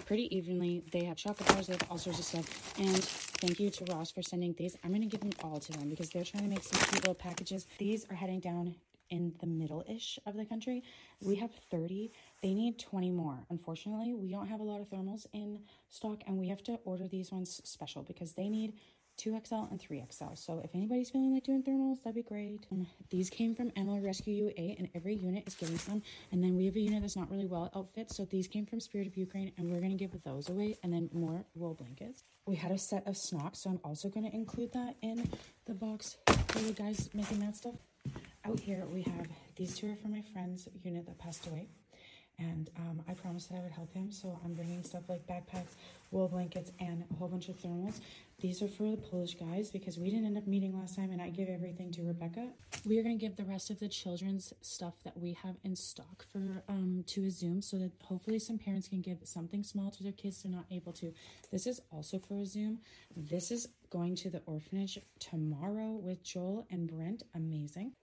pretty evenly. They have chocolate bars, they have all sorts of stuff. And thank you to Ross for sending these. I'm going to give them all to them because they're trying to make some cute little packages. These are heading down in the middle ish of the country. We have 30. they need 20 more. Unfortunately, we don't have a lot of thermals in stock, and we have to order these ones special because they need 2XL and 3XL. So if anybody's feeling like doing thermals, that'd be great. Um, these came from Animal Rescue UA, and every unit is getting some. And then we have a unit that's not really well outfit. So these came from Spirit of Ukraine, and we're to give those away, and then more wool blankets. We had a set of snocks, so I'm also to include that in the box for you guys making that stuff. Out here, we have these two are for my friend's unit that passed away. And um, I promised that I would help him, so I'm bringing stuff like backpacks, wool blankets, and a whole bunch of thermals. These are for the Polish guys because we didn't end up meeting last time, and I give everything to Rebecca. We are going to give the rest of the children's stuff that we have in stock for um, to Izium, so that hopefully some parents can give something small to their kids they're not able to. This is also for Izium. This is going to the orphanage tomorrow with Joel and Brent. Amazing.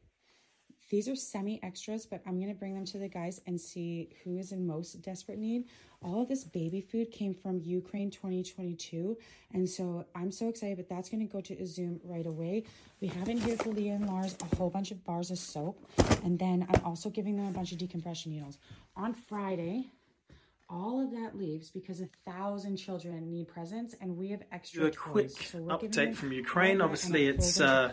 These are semi extras, but I'm going to bring them to the guys and see who is in most desperate need. All of this baby food came from Ukraine 2022. And so I'm so excited, but that's going to go to Izium right away. We have in here for Leah and Lars a whole bunch of bars of soap. And then I'm also giving them a bunch of decompression needles. On Friday, all of that leaves because a thousand children need presents and we have extra Do a quick So we're giving them update from Ukraine. Obviously, and a whole it's uh,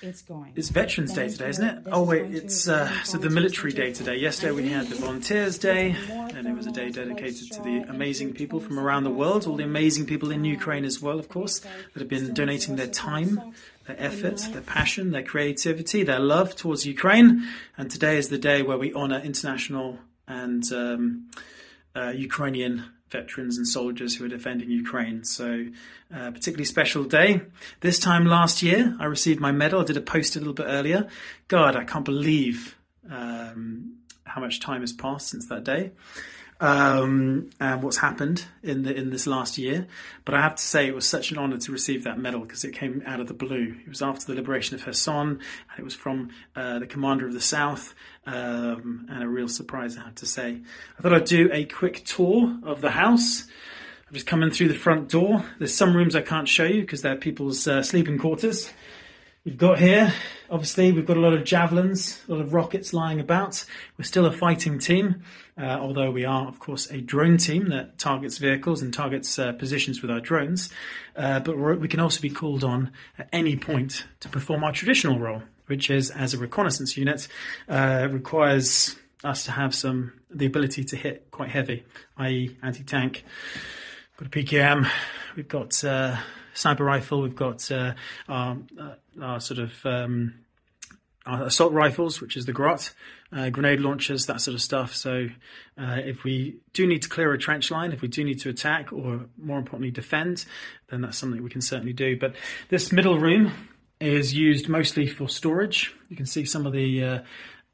it's going. it's Veterans Day today, isn't it? Oh wait, it's the uh, so the military Day. day today. Yesterday we had the Volunteers Day, and it was a day dedicated to the amazing people from around the world, all the amazing people in Ukraine as well, of course, that have been donating their time, their effort, their passion, their creativity, their love towards Ukraine. And today is the day where we honour international and um, uh, Ukrainian veterans and soldiers who are defending Ukraine. So, uh, particularly special day. This time last year, I received my medal. I did a post a little bit earlier. God, I can't believe um, how much time has passed since that day um, and what's happened in the in this last year. But I have to say, it was such an honour to receive that medal because it came out of the blue. It was after the liberation of Kherson, and it was from uh, the commander of the South, um, and a real surprise, I have to say. I thought I'd do a quick tour of the house. I'm just coming through the front door. There's some rooms I can't show you because they're people's uh, sleeping quarters. We've got here, obviously, we've got a lot of javelins, a lot of rockets lying about. We're still a fighting team, uh, although we are, of course, a drone team that targets vehicles and targets uh, positions with our drones. Uh, but we can also be called on at any point to perform our traditional role, which is as a reconnaissance unit, uh, requires us to have some the ability to hit quite heavy, i.e., anti-tank. Got a PKM. We've got uh, sniper rifle. We've got uh, our, our, sort of um, assault rifles, which is the Grot, uh, grenade launchers, that sort of stuff. So uh, if we do need to clear a trench line, if we do need to attack, or more importantly defend, then that's something we can certainly do. But this middle room is used mostly for storage. You can see some of the uh,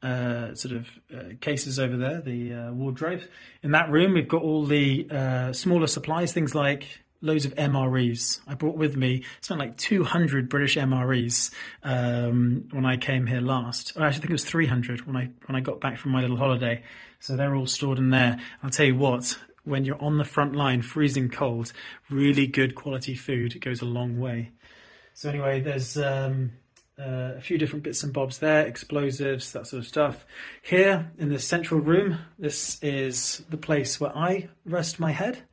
uh, sort of uh, cases over there, the uh, wardrobe. In that room, we've got all the uh, smaller supplies, things like loads of MREs. I brought with me something like 200 British MREs um, when I came here last. Or actually, I think it was 300 when I when I got back from my little holiday. So they're all stored in there. I'll tell you what. When you're on the front line, freezing cold, really good quality food goes a long way. So anyway, there's um, uh, a few different bits and bobs there, explosives, that sort of stuff. Here in the central room, this is the place where I rest my head.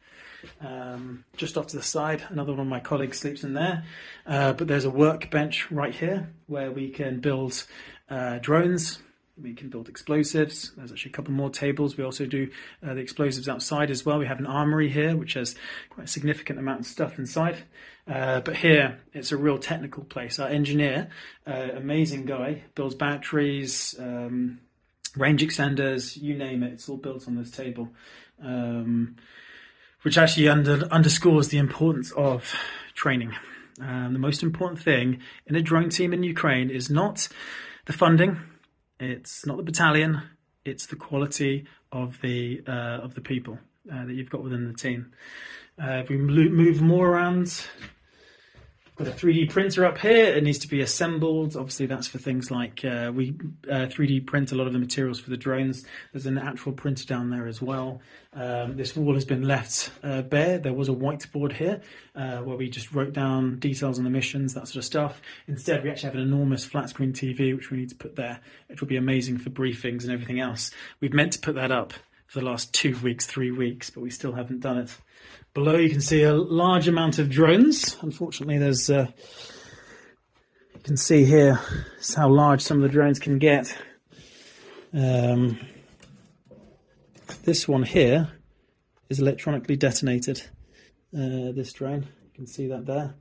Um, just off to the side, another one of my colleagues sleeps in there. Uh, but there's a workbench right here where we can build uh, drones. We can build explosives. There's actually a couple more tables. We also do uh, the explosives outside as well. We have an armory here, which has quite a significant amount of stuff inside. Uh, but here, it's a real technical place. Our engineer, uh, amazing guy, builds batteries, um, range extenders, you name it. It's all built on this table. Um, which actually under, underscores the importance of training. Um, the most important thing in a drone team in Ukraine is not the funding, it's not the battalion, it's the quality of the uh, of the people uh, that you've got within the team. Uh, if we move more around got a 3D printer up here. It needs to be assembled. Obviously, that's for things like uh, we uh, 3D print a lot of the materials for the drones. There's an actual printer down there as well. Um, this wall has been left uh, bare. There was a whiteboard here uh, where we just wrote down details on the missions, that sort of stuff. Instead, we actually have an enormous flat screen TV which we need to put there. It will be amazing for briefings and everything else. We've meant to put that up for the last two weeks, three weeks, but we still haven't done it. Below you can see a large amount of drones. Unfortunately, there's uh, you can see here how large some of the drones can get. Um, this one here is electronically detonated. Uh, this drone, you can see that there.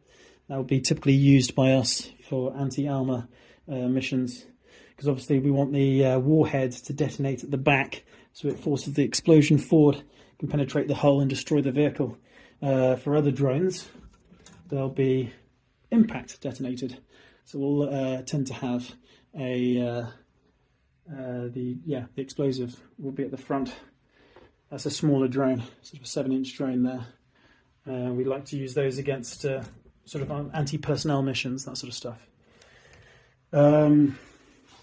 That would be typically used by us for anti-armor uh, missions, because obviously we want the uh, warhead to detonate at the back, so it forces the explosion forward, can penetrate the hull and destroy the vehicle. Uh, for other drones, they'll be impact detonated. So we'll uh, tend to have a uh, uh, the yeah the explosive will be at the front. That's a smaller drone, sort of a seven-inch drone there. Uh, we like to use those against sort of anti-personnel missions, that sort of stuff. Um,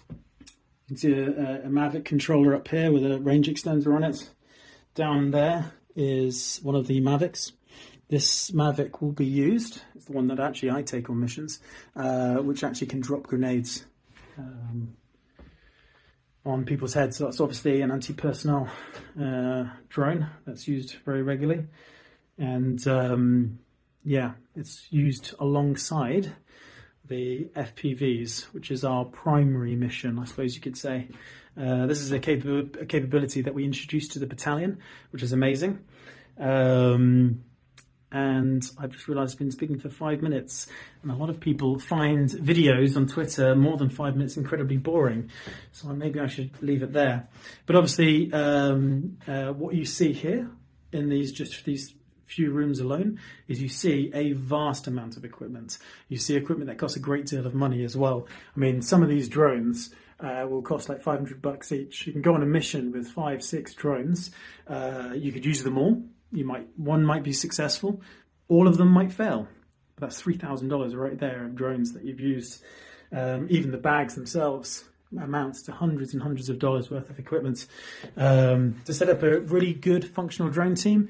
you can see a, a, Mavic controller up here with a range extender on it. Down there is one of the Mavics this Mavic will be used. It's the one that actually I take on missions, uh, which actually can drop grenades um, on people's heads. So that's obviously an anti-personnel uh, drone that's used very regularly, and um, yeah, it's used alongside the FPVs, which is our primary mission, I suppose you could say. Uh, this is a, a, capability that we introduced to the battalion, which is amazing. Um, and I've just realised I've been speaking for five minutes, and a lot of people find videos on Twitter more than five minutes incredibly boring. So maybe I should leave it there. But obviously, um, uh, what you see here in these just these few rooms alone is you see a vast amount of equipment. You see equipment that costs a great deal of money as well. I mean, some of these drones uh, will cost like 500 bucks each. You can go on a mission with five, six drones. Uh, you could use them all. You might one might be successful, all of them might fail. But That's three thousand dollars right there of drones that you've used. Um, even the bags themselves amounts to hundreds and hundreds of dollars worth of equipment um, to set up a really good functional drone team.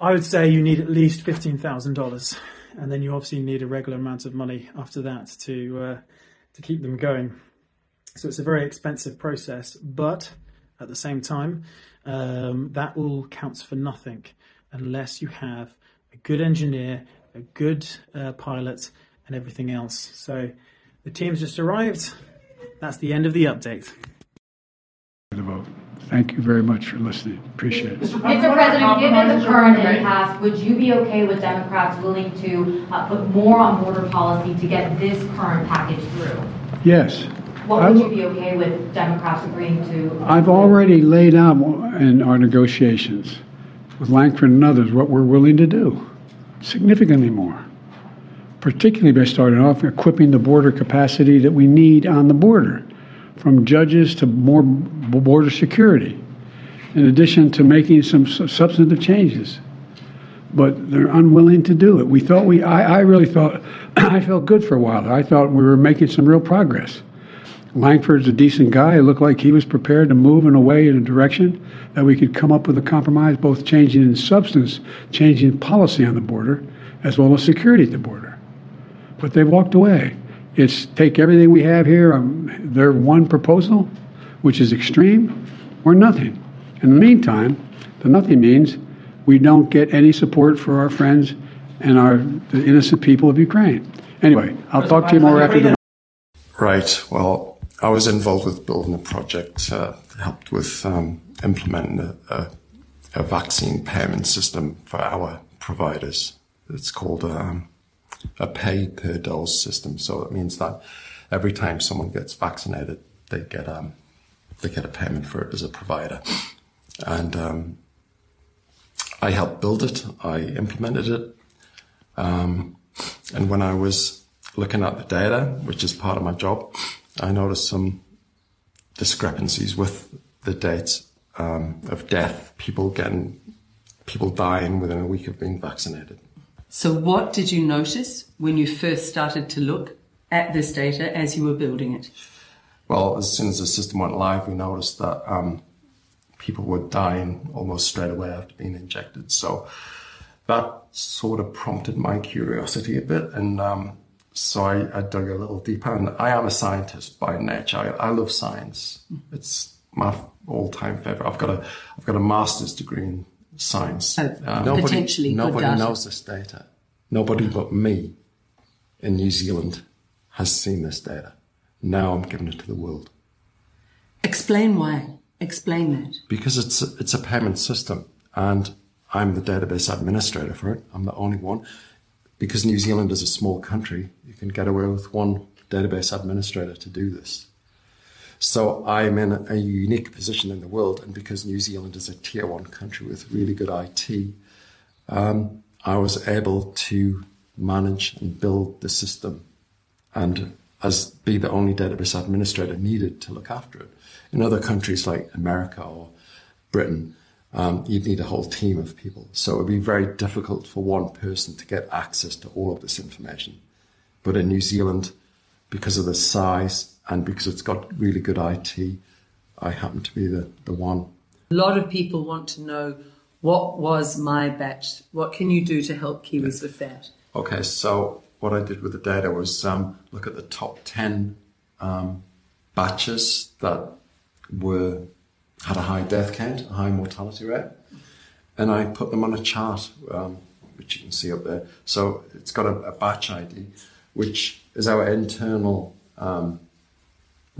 I would say you need at least fifteen thousand dollars, and then you obviously need a regular amount of money after that to uh, to keep them going. So it's a very expensive process, but at the same time, um, that all counts for nothing unless you have a good engineer, a good uh, pilot, and everything else. So the team's just arrived. That's the end of the update. The. Thank you very much for listening. Appreciate it. Mr. President, given the current impasse, would you be okay with Democrats willing to uh, put more on border policy to get this current package through? Yes. What would you be okay with Democrats agreeing to? I've already laid out in our negotiations with Lankford and others what we're willing to do, significantly more. Particularly by starting off equipping the border capacity that we need on the border, from judges to more border security, in addition to making some substantive changes. But they're unwilling to do it. We thought we, I, I really thought, I felt good for a while. I thought we were making some real progress. Lankford's a decent guy. It looked like he was prepared to move in a way, in a direction that we could come up with a compromise, both changing in substance, changing policy on the border, as well as security at the border. But they walked away. It's take everything we have here, um, their one proposal, which is extreme, or nothing. In the meantime, the nothing means we don't get any support for our friends and our the innocent people of Ukraine. Anyway, I'll talk to you more after the. Right. Well, I was involved with building a project, uh, helped with um, implementing a, a, a vaccine payment system for our providers. It's called um, a pay per dose system. So it means that every time someone gets vaccinated, they get um, they get a payment for it as a provider. And um, I helped build it. I implemented it. Um, and when I was looking at the data, which is part of my job, I noticed some discrepancies with the dates um, of death. People getting, people dying within a week of being vaccinated. So, what did you notice when you first started to look at this data as you were building it? Well, as soon as the system went live, we noticed that um, people were dying almost straight away after being injected. So that sort of prompted my curiosity a bit, and um, so I, I, dug a little deeper. And I am a scientist by nature. I, I love science. It's my all-time favorite. I've got a I've got a master's degree in science. Oh, uh, nobody, potentially good nobody data. knows this data. Nobody but me in New Zealand has seen this data. Now I'm giving it to the world Explain why. Explain that. because it's a, it's a payment system, and I'm the database administrator for it. I'm the only one. Because New Zealand is a small country, you can get away with one database administrator to do this. So I'm in a, unique position in the world, and because New Zealand is a tier one country with really good IT, um, I was able to manage and build the system, and as be the only database administrator needed to look after it. In other countries like America or Britain, um, you'd need a whole team of people. So it would be very difficult for one person to get access to all of this information. But in New Zealand, because of the size and because it's got really good IT, I happen to be the, the one. A lot of people want to know what was my batch? What can you do to help Kiwis with that? Okay, so what I did with the data was um, look at the top 10 um, batches that were had a high death count, a high mortality rate, and I put them on a chart, um, which you can see up there. So it's got a, a batch ID, which is our internal um,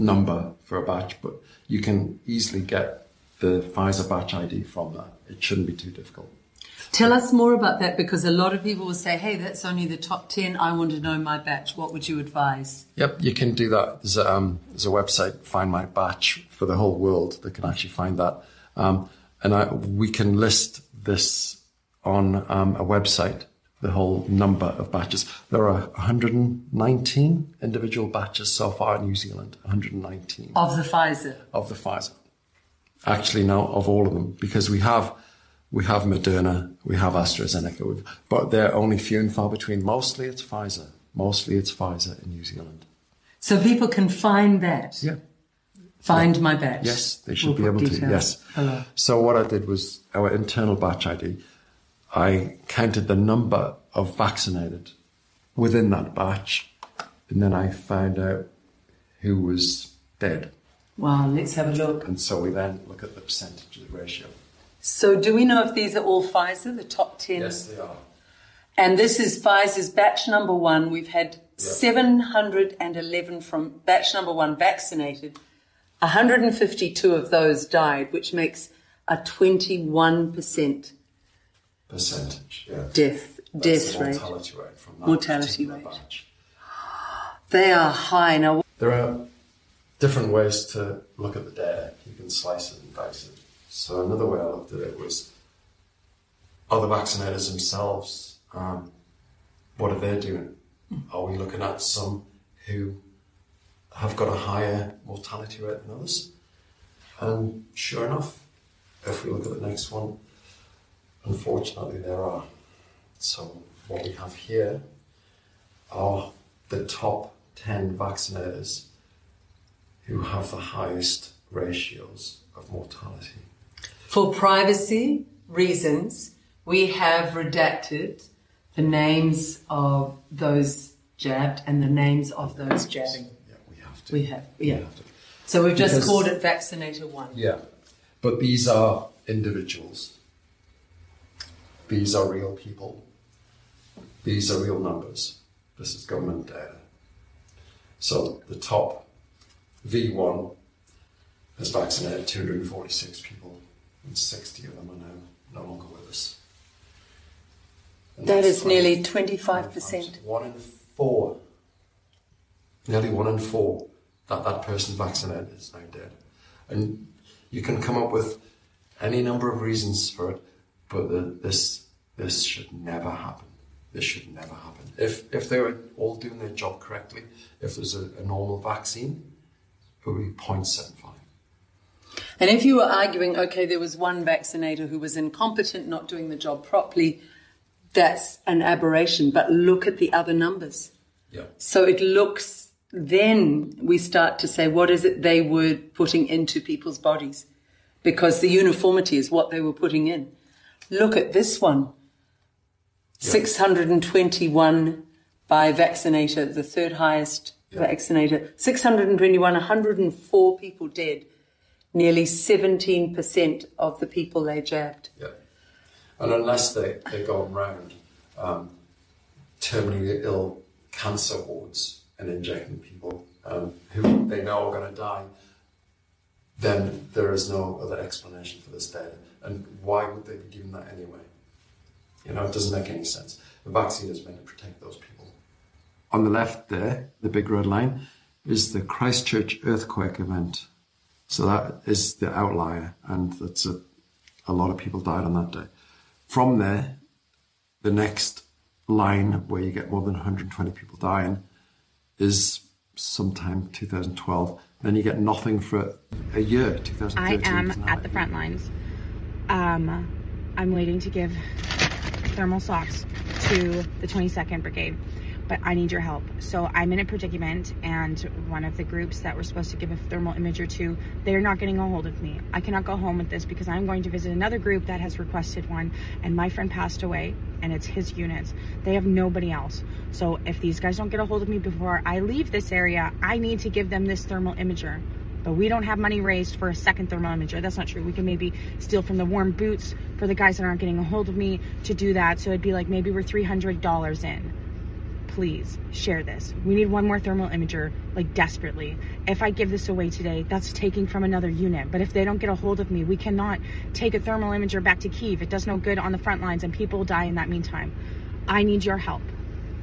number for a batch, but you can easily get the Pfizer batch ID from that. It shouldn't be too difficult. Tell us more about that because a lot of people will say, hey, that's only the top 10. I want to know my batch. What would you advise? Yep, you can do that. There's a, um, there's a website, Find My Batch, for the whole world that can actually find that. Um, and I, we can list this on um, a website, the whole number of batches. There are 119 individual batches so far in New Zealand, 119 Of the Pfizer. of the Pfizer. Actually, now of all of them, because we have we have Moderna, we have AstraZeneca, we've, but they're only few and far between. Mostly it's Pfizer. Mostly it's Pfizer in New Zealand. So people can find that. Yeah. Find my batch. Yes, they should We'll be able to. Yes. below. So what I did was our internal batch ID. I counted the number of vaccinated within that batch, and then I found out who was dead. Wow, let's have a look. And so we then look at the percentage of the ratio. So do we know if these are all Pfizer, the top 10? Yes, they are. And this is Pfizer's batch number one. We've had 711 from batch number one vaccinated. 152 of those died, which makes a 21% Percentage, yeah. death, That's death the rate. mortality rate from that Mortality rate. batch. They are high. Now, There are different ways to look at the data. You can slice it and dice it. So another way I looked at it was are the vaccinators themselves, um, what are they doing? Are we looking at some who have got a higher mortality rate than others? And sure enough, if we look at the next one, unfortunately there are. So what we have here are the top 10 vaccinators who have the highest ratios of mortality. for privacy reasons, we have redacted the names of those jabbed and the names of those jabbing. Yeah, we have to. We have, yeah. So we've just Because- called it vaccinator one. Yeah, but these are individuals. These are real people. These are real numbers. This is government data. So the top V1 has vaccinated 246 people, and 60 of them are now no longer with us. And that's is nearly 25 25%. One in four, nearly one in four, that that person vaccinated is now dead. And you can come up with any number of reasons for it, but the, this this should never happen. This should never happen. If if they were all doing their job correctly, if there's a, a normal vaccine, it would be 0.75. And if you were arguing, okay, there was one vaccinator who was incompetent, not doing the job properly, that's an aberration. But look at the other numbers. Yeah. So it looks, then we start to say, what is it they were putting into people's bodies? Because the uniformity is what they were putting in. Look at this one 621 by vaccinator, the third highest vaccinator. 621, 104 people dead. Nearly 17% of the people they jabbed. And unless they, they're going round um, terminally ill cancer wards and injecting people um, who they know are going to die, then there is no other explanation for this data. And why would they be doing that anyway? You know, it doesn't make any sense. The vaccine is meant to protect those people. On the left there, the big red line, is the Christchurch earthquake event. So that is the outlier, and that's a, a lot of people died on that day. From there, the next line where you get more than 120 people dying is sometime 2012. Then you get nothing for a year, 2013. I am at the front lines. Um, I'm waiting to give thermal socks to the 22nd Brigade, but I need your help. So I'm in a predicament, and one of the groups that we're supposed to give a thermal imager to, they're not getting a hold of me. I cannot go home with this because I'm going to visit another group that has requested one, and my friend passed away, and it's his units. They have nobody else. So if these guys don't get a hold of me before I leave this area, I need to give them this thermal imager but we don't have money raised for a second thermal imager. That's not true. We can maybe steal from the warm boots for the guys that aren't getting a hold of me to do that. So it'd be like maybe we're $300 in. Please share this. We need one more thermal imager, like desperately. If I give this away today, that's taking from another unit. But if they don't get a hold of me, we cannot take a thermal imager back to Kiev. It does no good on the front lines and people die in that meantime. I need your help.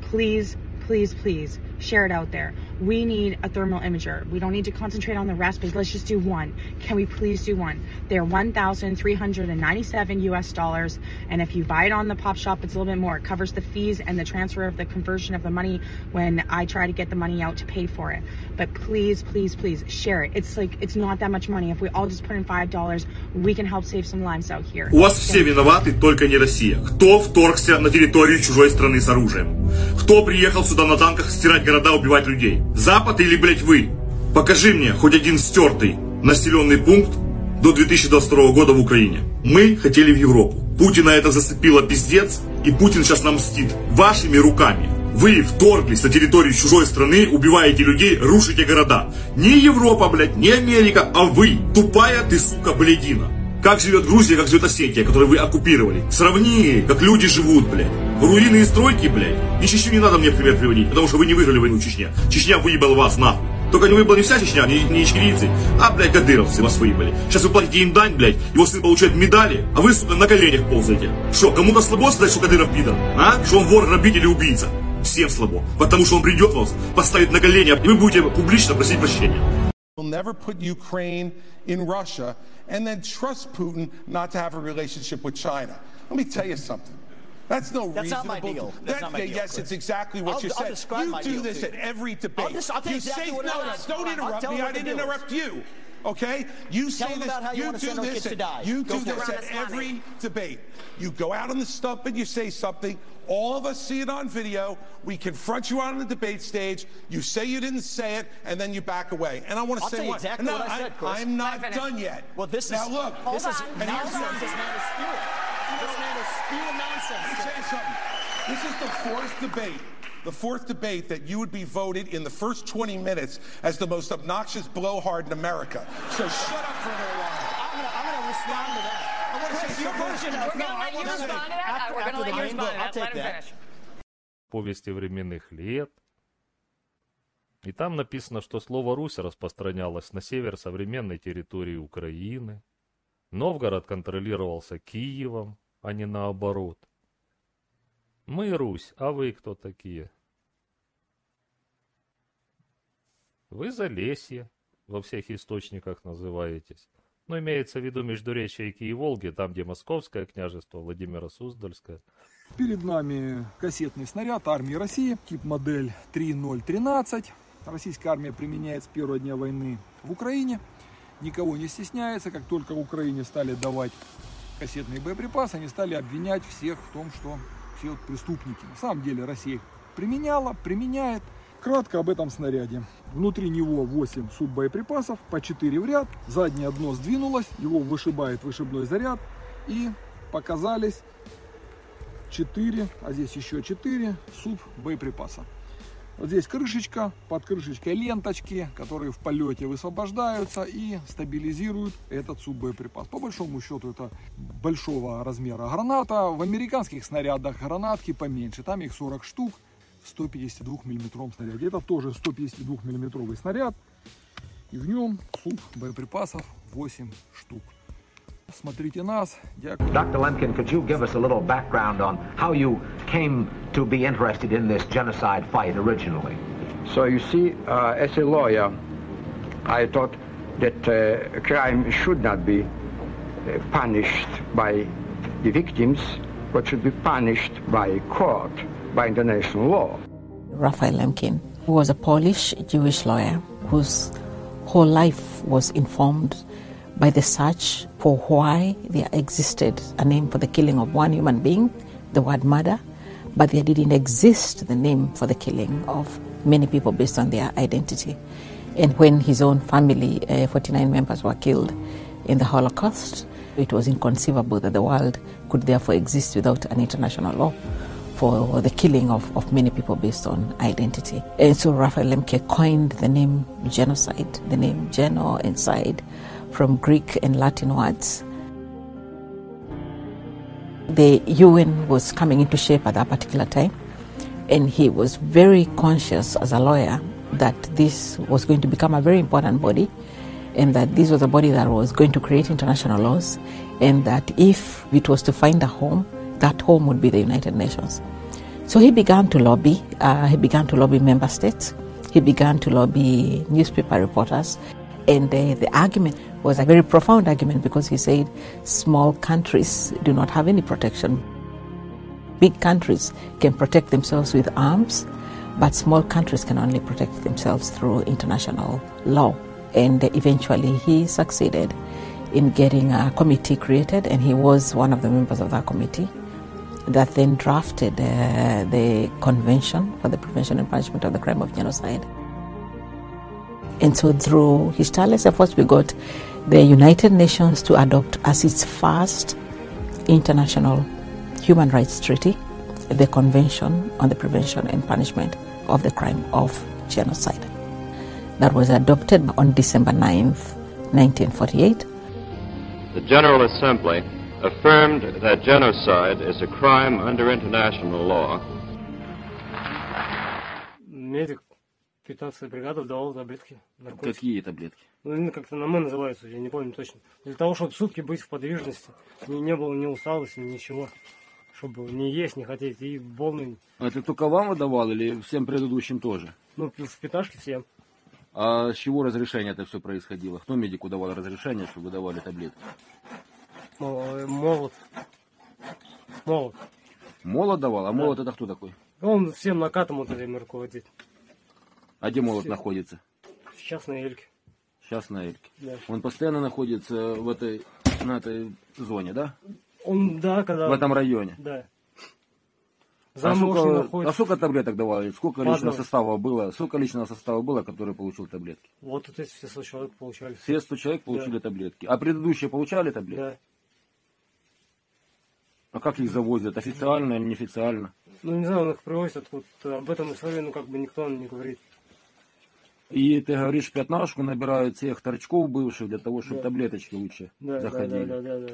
Please, please, please Share it out there. We need a thermal imager. We don't need to concentrate on the rest, but let's just do one. Can we please do one? They're 1,397 US dollars. And if you buy it on the pop shop, it's a little bit more. It covers the fees and the transfer of the conversion of the money when I try to get the money out to pay for it. But please, please, please share it. It's like, it's not that much money. If we all just put in $5, we can help save some lives out here. У вас все виноваты, только не Россия. Кто вторгся на территорию чужой страны с оружием? Кто приехал сюда на танках стирать города, убивать людей? Запад или, блядь, вы? Покажи мне хоть один стертый населенный пункт до 2022 года в Украине. Мы хотели в Европу. Путина это зацепило пиздец, и Путин сейчас нам мстит. Вашими руками. Вы вторглись на территорию чужой страны, убиваете людей, рушите города. Не Европа, блядь, не Америка, а вы. Тупая ты, сука, блядина. Как живет Грузия, как живет Осетия, которую вы оккупировали. Сравни, как люди живут, блядь. Руины и стройки, блядь. И Чечню не надо мне пример приводить, потому что вы не выиграли войну в Чечне. Чечня выебала вас, нахуй. Только не выебала не вся Чечня, не, не ичкерийцы, а, блядь, кадыровцы вас выебали. Сейчас вы платите им дань, блядь, его сын получает медали, а вы, сука, на коленях ползаете. Что, кому-то слабо сказать, что Кадыров пидор? А? Что он вор, грабитель или убийца? Всем слабо. Потому что он придет вас, поставит на колени, и вы будете публично просить прощения. will never put Ukraine in Russia and then trust Putin not to have a relationship with China. Let me tell you something. That's no That's not reasonable. my deal. That's That- not my deal, yes, Chris. it's exactly what I'll- you said. you do this at every debate. I'll just- I'll you exactly say no, is. don't interrupt me. I didn't interrupt you. Okay, you Tell say them this. about how you wanna do send this. kids to at- die. You Go do for this at every debate. You go out on the stump and you say something. All of us see it on video. We confront you on the debate stage. You say you didn't say it, and then you back away. And I want to I'll say tell you what? exactly no, what I said, Chris. I'm not done yet. Well, this is, now is look. this is and here's nonsense. This man is spewing. This man is spewing nonsense. Let me tell you something. This is the fourth debate. The fourth debate that you would be voted in the first 20 minutes as the most obnoxious blowhard in America. So shut up for a little while. I'm I'm gonna respond to that. I want to Chris, say your version of no, I want to respond to that. After, We're after the to I'll that. take that. повести временных лет. И там написано, что слово «Русь» распространялось на север современной территории Украины. Новгород контролировался Киевом, а не наоборот. Мы Русь, а вы кто такие? Вы Залесье, во всех источниках называетесь. Но имеется в виду междуречие Реки и Волги, там, где Московское княжество, Владимира Суздальское. Перед нами кассетный снаряд армии России, тип модель 3013. Российская армия применяет с первого дня войны в Украине. Никого не стесняется. Как только Украине стали давать кассетные боеприпасы, они стали обвинять всех в том, что все преступники. На самом деле Россия их применяла, применяет. Кратко об этом снаряде. Внутри него 8 суббоеприпасов, по 4 в ряд. Заднее дно сдвинулось, его вышибает вышибной заряд. И показались 4, а здесь еще 4 суб боеприпаса. Вот здесь крышечка, под крышечкой ленточки, которые в полете высвобождаются и стабилизируют этот суббоеприпас. По большому счету это большого размера граната. В американских снарядах гранатки поменьше, там их 40 штук 152 миллиметровом снаряде. Это тоже 152 миллиметровый снаряд и в нем суб боеприпасов 8 штук. Смотрите нас. Дякую. Dr. Lemkin, could you give us a little background on how you came to be interested in this genocide fight originally? So you see, uh, as a lawyer, I thought that uh, crime should not be uh, punished by the victims, but should be punished by court, by international law. Raphael Lemkin, was a Polish Jewish lawyer whose whole life was informed by the search for why there existed a name for the killing of one human being, the word murder, but there didn't exist the name for the killing of many people based on their identity. And when his own family, uh, 49 members, were killed in the Holocaust, it was inconceivable that the world could therefore exist without an international law for the killing of, of many people based on identity. And so Raphael Lemkin coined the name genocide, the name geno, inside, from Greek and Latin words. The UN was coming into shape at that particular time, and he was very conscious as a lawyer that this was going to become a very important body, and that this was a body that was going to create international laws, and that if it was to find a home, that home would be the United Nations. So he began to lobby. Uh, he began to lobby member states. He began to lobby newspaper reporters. And uh, the argument was a very profound argument because he said small countries do not have any protection. Big countries can protect themselves with arms, but small countries can only protect themselves through international law. And eventually he succeeded in getting a committee created, and he was one of the members of that committee that then drafted uh, the Convention for the Prevention and Punishment of the Crime of Genocide. And so, through his tireless efforts, we got the United Nations to adopt as its first international human rights treaty the Convention on the Prevention and Punishment of the Crime of Genocide. That was adopted on December 9th, 1948. The General Assembly affirmed that genocide is a crime under international law. Медик 15 бригада давал таблетки. наркотики. Какие таблетки? Ну, они как-то на «М» называются, я не помню точно. Для того, чтобы сутки быть в подвижности, не, не было ни усталости, ничего. Чтобы не есть, не хотеть, и волны. А Это только вам выдавал или всем предыдущим тоже? Ну, в пяташке всем. А с чего разрешение это все происходило? Кто медику давал разрешение, чтобы давали таблетки? Мол- Молот. Молот. Молот давал? А Да. молот это кто такой? Он всем накатом вот этим руководит. А где молот Все. находится? Сейчас на Эльке. Сейчас на Эльке. Да. Он постоянно находится в этой, на этой зоне, да? Он, да, когда... В этом районе. Да. А сколько, находится. а сколько таблеток давали? Сколько По личного состава было? Сколько личного состава было, который получил таблетки? Вот эти все 100 человек получали. Все 100 человек получили таблетки. А предыдущие получали таблетки? Да. А как их завозят? Официально или неофициально? Ну, не знаю, он их привозит откуда Об этом истории, ну, как бы никто не говорит. И ты говоришь, пятнашку набирают всех торчков бывших для того, чтобы Да. таблеточки лучше Да, да, заходили. да, да, да, да.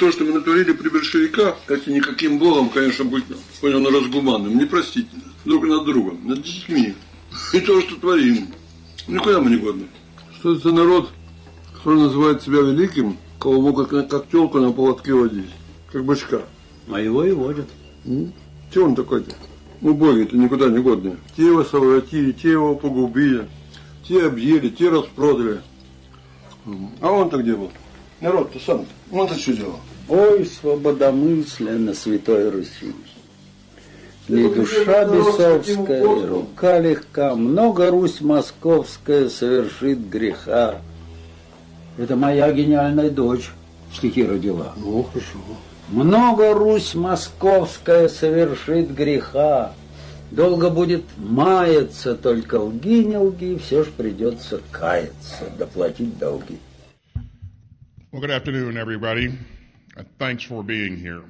То, что мы натворили при большевиках, это никаким богом, конечно, быть, понял, на разгуманным, непростительно. Друг над другом, над детьми. И то, что творим. Никуда мы не годны. Что это за народ, который называет себя великим, кого могут как, как телку на поводке водить, как бычка. А его и водят. Че он такой-то? Убогий-то никуда не годный. Те его совратили, те его погубили, те объели, те распродали. А он-то где был? Народ-то сам. Он-то что делал? Ой, свободомыслие на Святой Руси. Не душа бесовская, рука легка, много Русь московская совершит греха. Это моя гениальная дочь стихи родила. Ну, хорошо. Много Русь московская совершит греха. Долго будет маяться, только лги, не лги, все ж придется каяться, доплатить долги. Well, good afternoon, everybody. Uh, thanks for being here.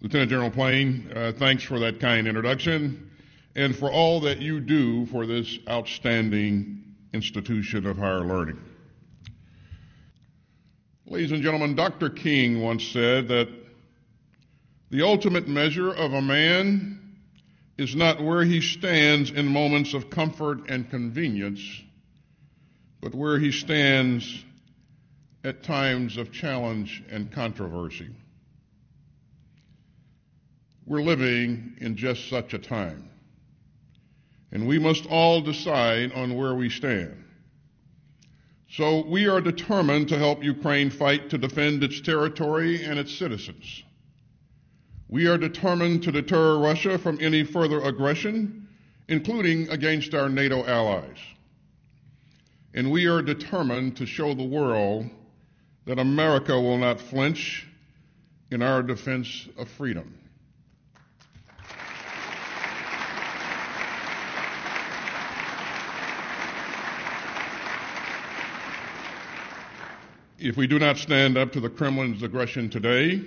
Lieutenant General Plain, uh, thanks for that kind introduction and for all that you do for this outstanding institution of higher learning. Ladies and gentlemen, Dr. King once said that the ultimate measure of a man is not where he stands in moments of comfort and convenience, but where he stands at times of challenge and controversy. We're living in just such a time. And we must all decide on where we stand. So we are determined to help Ukraine fight to defend its territory and its citizens. We are determined to deter Russia from any further aggression, including against our NATO allies. And we are determined to show the world that America will not flinch in our defense of freedom. If we do not stand up to the Kremlin's aggression today,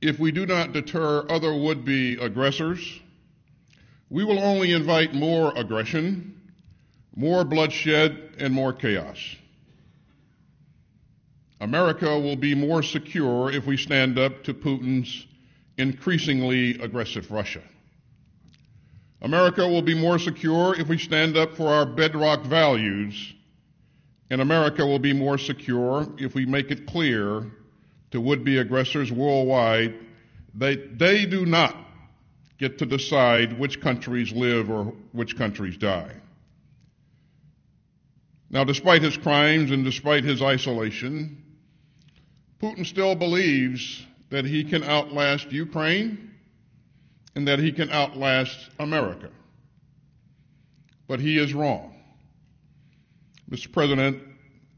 if we do not deter other would be aggressors, we will only invite more aggression, more bloodshed, and more chaos. America will be more secure if we stand up to Putin's increasingly aggressive Russia. America will be more secure if we stand up for our bedrock values, and America will be more secure if we make it clear to would be aggressors worldwide that they do not get to decide which countries live or which countries die. Now, despite his crimes and despite his isolation, Putin still believes that he can outlast Ukraine and that he can outlast America. But he is wrong. Mr. President,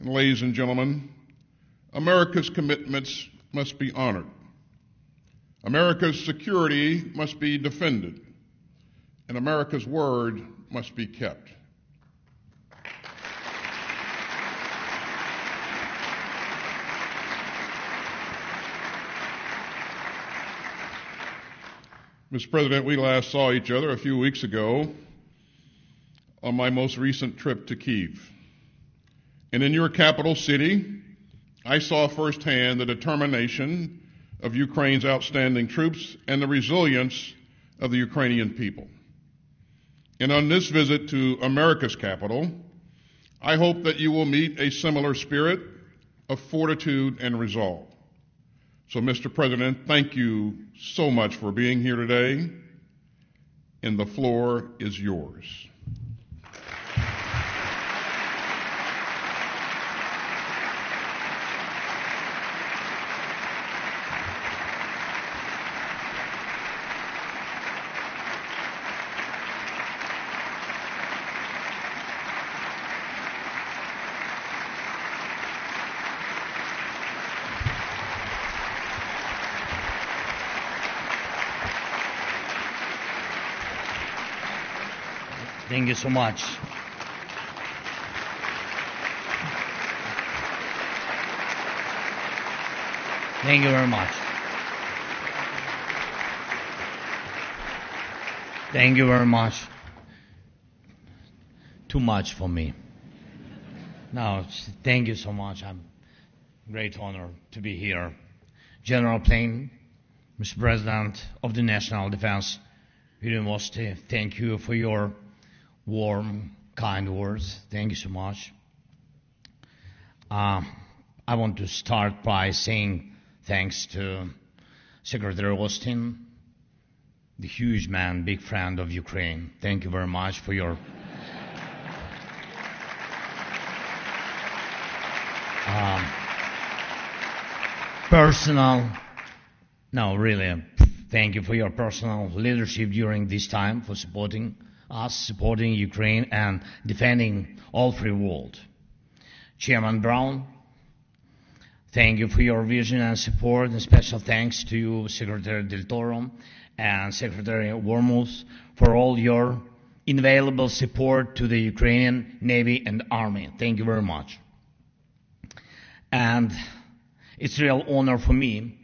ladies and gentlemen, America's commitments must be honored. America's security must be defended, and America's word must be kept. Mr. President, we last saw each other a few weeks ago on my most recent trip to Kiev. And in your capital city, I saw firsthand the determination of Ukraine's outstanding troops and the resilience of the Ukrainian people. And on this visit to America's capital, I hope that you will meet a similar spirit of fortitude and resolve. So, Mr. President, thank you so much for being here today, and the floor is yours. Thank you so much. Thank you very much. Thank you very much. Too much for me. No, thank you so much. I'm great honor to be here. General Plehn, Mr. President of the National Defense University, thank you for your warm, kind words. Thank you so much. Uh, I want to start by saying thanks to Secretary Austin, the huge man, big friend of Ukraine. Thank you very much for your. um, personal, no, really, thank you for your personal leadership during this time for supporting us supporting Ukraine and defending all free world. Chairman Brown, thank you for your vision and support, and special thanks to you, Secretary Del Toro and Secretary Wormuth, for all your invaluable support to the Ukrainian Navy and Army. Thank you very much. And it's a real honor for me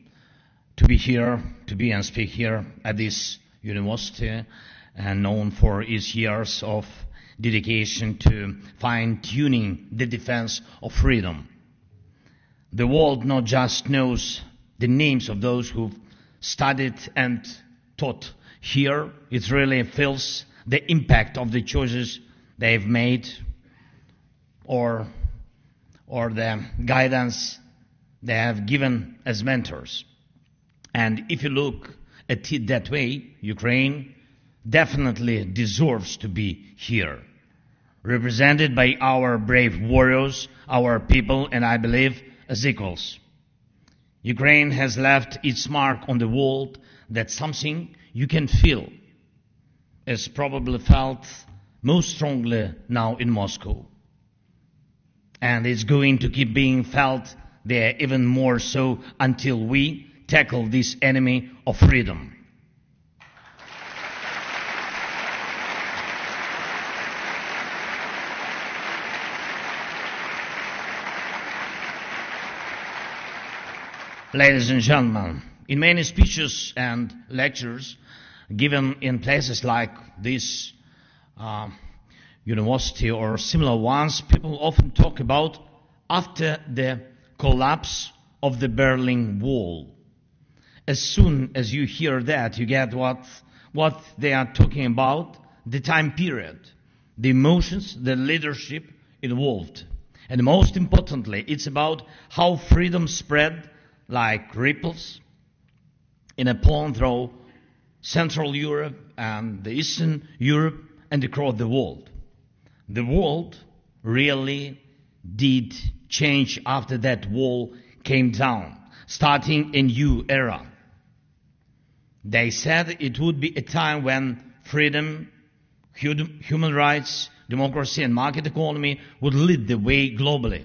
to be here, to be and speak here at this university and known for its years of dedication to fine-tuning the defense of freedom. The world not just knows the names of those who've studied and taught here, it really feels the impact of the choices they've made or, or the guidance they have given as mentors. And if you look at it that way, Ukraine definitely deserves to be here. Represented by our brave warriors, our people, and I believe as equals. Ukraine has left its mark on the world. That's something you can feel. is probably felt most strongly now in Moscow. And it's going to keep being felt there even more so until we tackle this enemy of freedom. Ladies and gentlemen, in many speeches and lectures given in places like this uh, university or similar ones, people often talk about after the collapse of the Berlin Wall. As soon as you hear that, you get what, what they are talking about, the time period, the emotions, the leadership involved. And most importantly, it's about how freedom spread like ripples in a pond through Central Europe and the Eastern Europe and across the world. The world really did change after that wall came down, starting a new era. They said it would be a time when freedom, human rights, democracy and market economy would lead the way globally.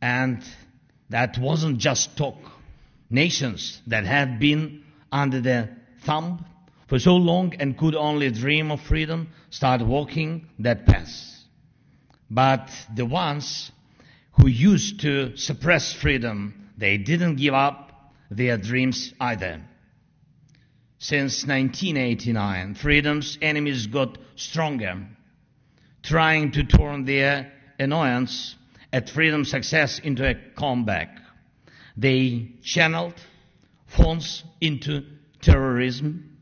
And that wasn't just talk. Nations that had been under the thumb for so long and could only dream of freedom start walking that path. But the ones who used to suppress freedom, they didn't give up their dreams either. Since 1989, freedom's enemies got stronger, trying to turn their annoyance at Freedom success into a comeback. They channeled funds into terrorism,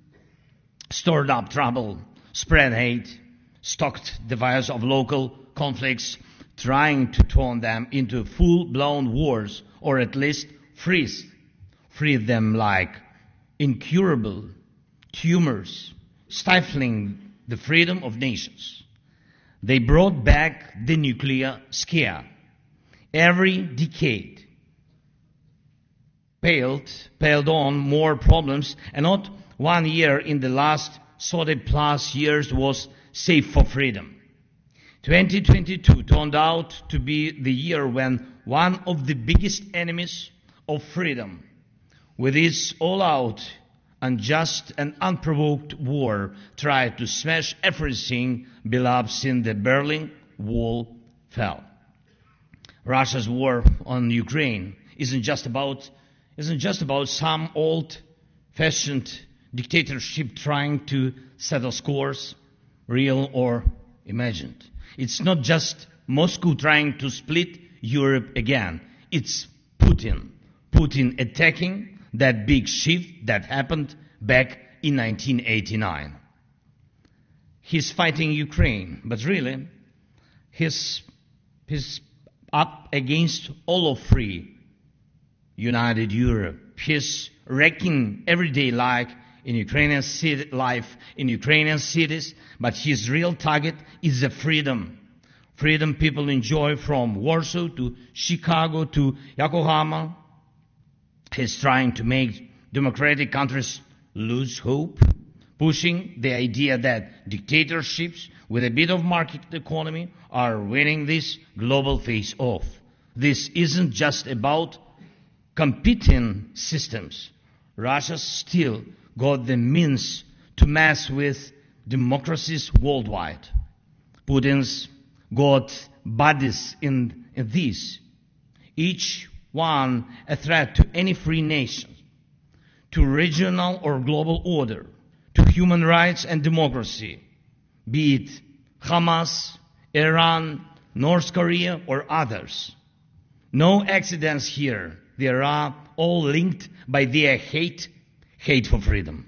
stirred up trouble, spread hate, stoked the fires of local conflicts, trying to turn them into full-blown wars, or at least freeze, freeze them like incurable tumors, stifling the freedom of nations. They brought back the nuclear scare. Every decade paled, paled on more problems, and not one year in the last 30 plus years was safe for freedom. 2022 turned out to be the year when one of the biggest enemies of freedom, with its all-out, unjust and unprovoked war, tried to smash everything beloved since the Berlin Wall fell. Russia's war on Ukraine isn't just about isn't just about some old-fashioned dictatorship trying to settle scores, real or imagined. It's not just Moscow trying to split Europe again. It's Putin. Putin attacking that big shift that happened back in 1989. He's fighting Ukraine, but really, he's, he's up against all of free united Europe. He's wrecking everyday life in Ukrainian city, life in Ukrainian cities, but his real target is the freedom. Freedom people enjoy from Warsaw to Chicago to Yokohama. He's trying to make democratic countries lose hope, pushing the idea that dictatorships with a bit of market economy are winning this global face off. This isn't just about competing systems. Russia still got the means to mess with democracies worldwide. Putin's got bodies in, in this, each one a threat to any free nation, to regional or global order, to human rights and democracy, be it Hamas, Iran, North Korea, or others. No accidents here. They are all linked by their hate, hate for freedom.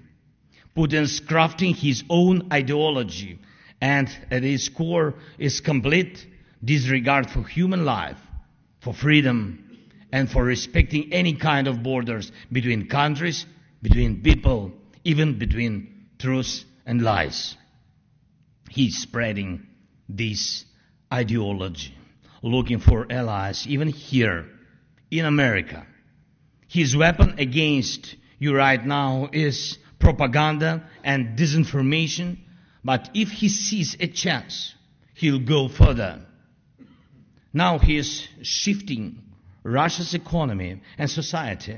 Putin's crafting his own ideology and at its core is complete disregard for human life, for freedom, and for respecting any kind of borders between countries, between people, even between truth and lies. He's spreading this ideology, looking for allies, even here in America. His weapon against you right now is propaganda and disinformation, but if he sees a chance, he'll go further. Now he is shifting Russia's economy and society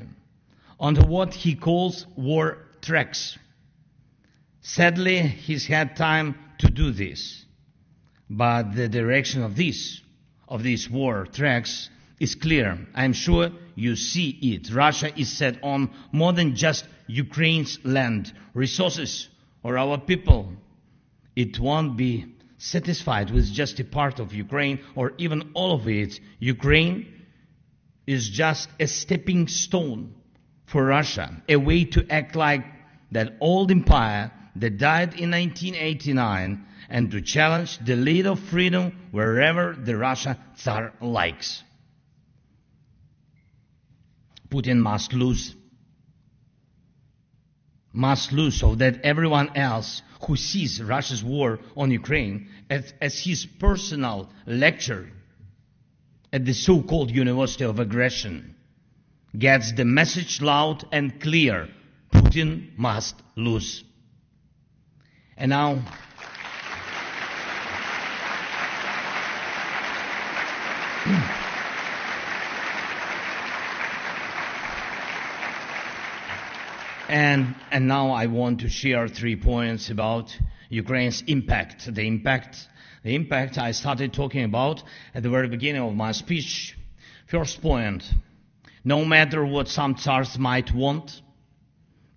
onto what he calls war tracks. Sadly, he's had time to do this, but the direction of this, of these war tracks is clear. I'm sure you see it. Russia is set on more than just Ukraine's land, resources, or our people. It won't be satisfied with just a part of Ukraine or even all of it. Ukraine is just a stepping stone for Russia, a way to act like that old empire that died in 1989 and to challenge the lead of freedom wherever the Russia Tsar likes. Putin must lose. must lose so that everyone else who sees Russia's war on Ukraine as, as his personal lecture at the so-called University of Aggression gets the message loud and clear. Putin must lose. And now, and, and now I want to share three points about Ukraine's impact. The impact, the impact I started talking about at the very beginning of my speech. First point, no matter what some tsars might want,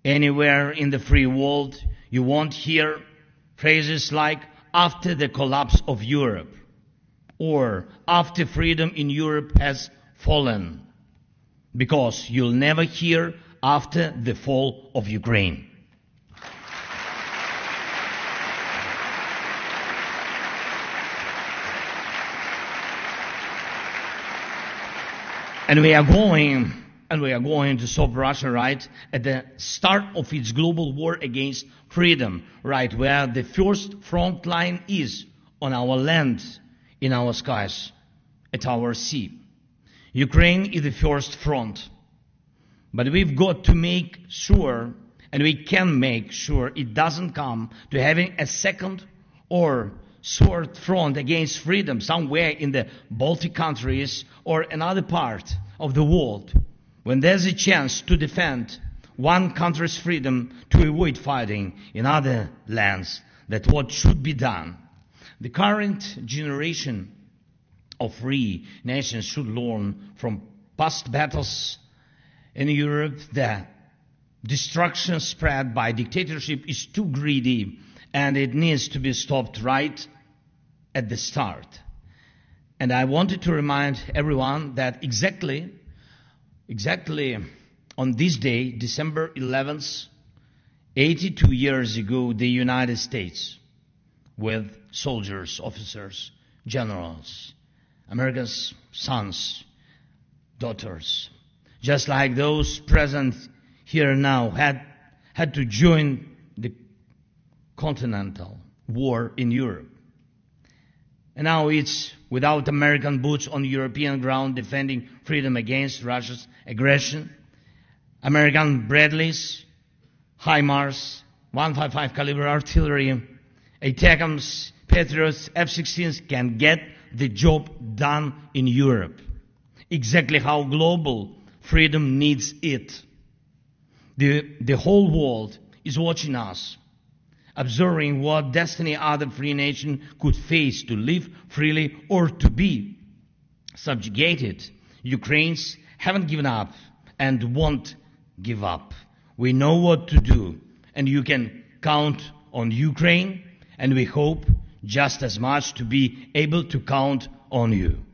anywhere in the free world, you won't hear phrases like after the collapse of Europe or after freedom in Europe has fallen because you'll never hear after the fall of Ukraine. And we are going, and we are going to stop Russia right at the start of its global war against freedom, right where the first front line is on our land, in our skies, at our sea. Ukraine is the first front. But we've got to make sure, and we can make sure it doesn't come to having a second or third front against freedom somewhere in the Baltic countries or another part of the world when there's a chance to defend one country's freedom to avoid fighting in other lands. That what should be done. The current generation of free nations should learn from past battles in Europe that destruction spread by dictatorship is too greedy and it needs to be stopped right at the start. And I wanted to remind everyone that exactly, exactly on this day, December 11th, 82 years ago, the United States, with soldiers, officers, generals, America's sons, daughters, just like those present here now had, had to join the continental war in Europe. And now it's without American boots on European ground defending freedom against Russia's aggression. American Bradleys, HIMARS, 155 caliber artillery, ATACMS, Patriots, F-16s can get the job done in Europe. Exactly how global freedom needs it. The, the whole world is watching us, observing what destiny other free nation could face to live freely or to be subjugated. Ukrainians haven't given up and won't give up. We know what to do and you can count on Ukraine and we hope just as much to be able to count on you.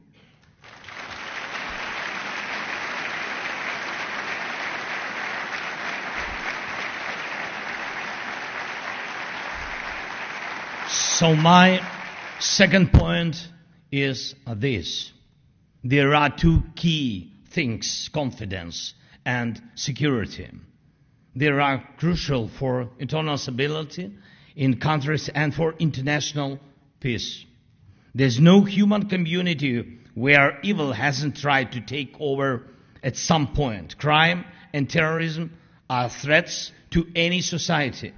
So my second point is this. There are two key things, confidence and security. They are crucial for internal stability in countries and for international peace. There's no human community where evil hasn't tried to take over at some point. Crime and terrorism are threats to any society.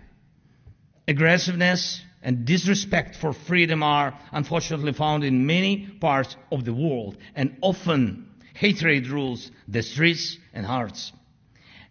Aggressiveness and disrespect for freedom are unfortunately found in many parts of the world and often hatred rules the streets and hearts.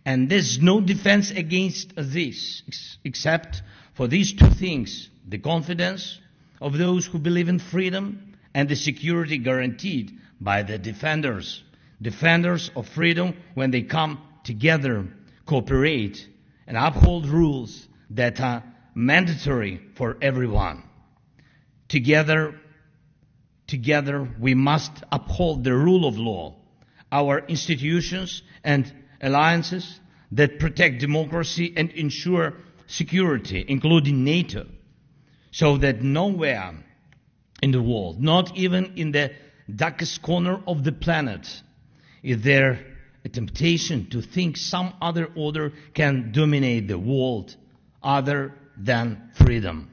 And there's no defense against this except for these two things, the confidence of those who believe in freedom and the security guaranteed by the defenders. Defenders of freedom when they come together, cooperate, and uphold rules that are mandatory for everyone. Together, together we must uphold the rule of law, our institutions and alliances that protect democracy and ensure security, including NATO, so that nowhere in the world, not even in the darkest corner of the planet, is there a temptation to think some other order can dominate the world other than freedom.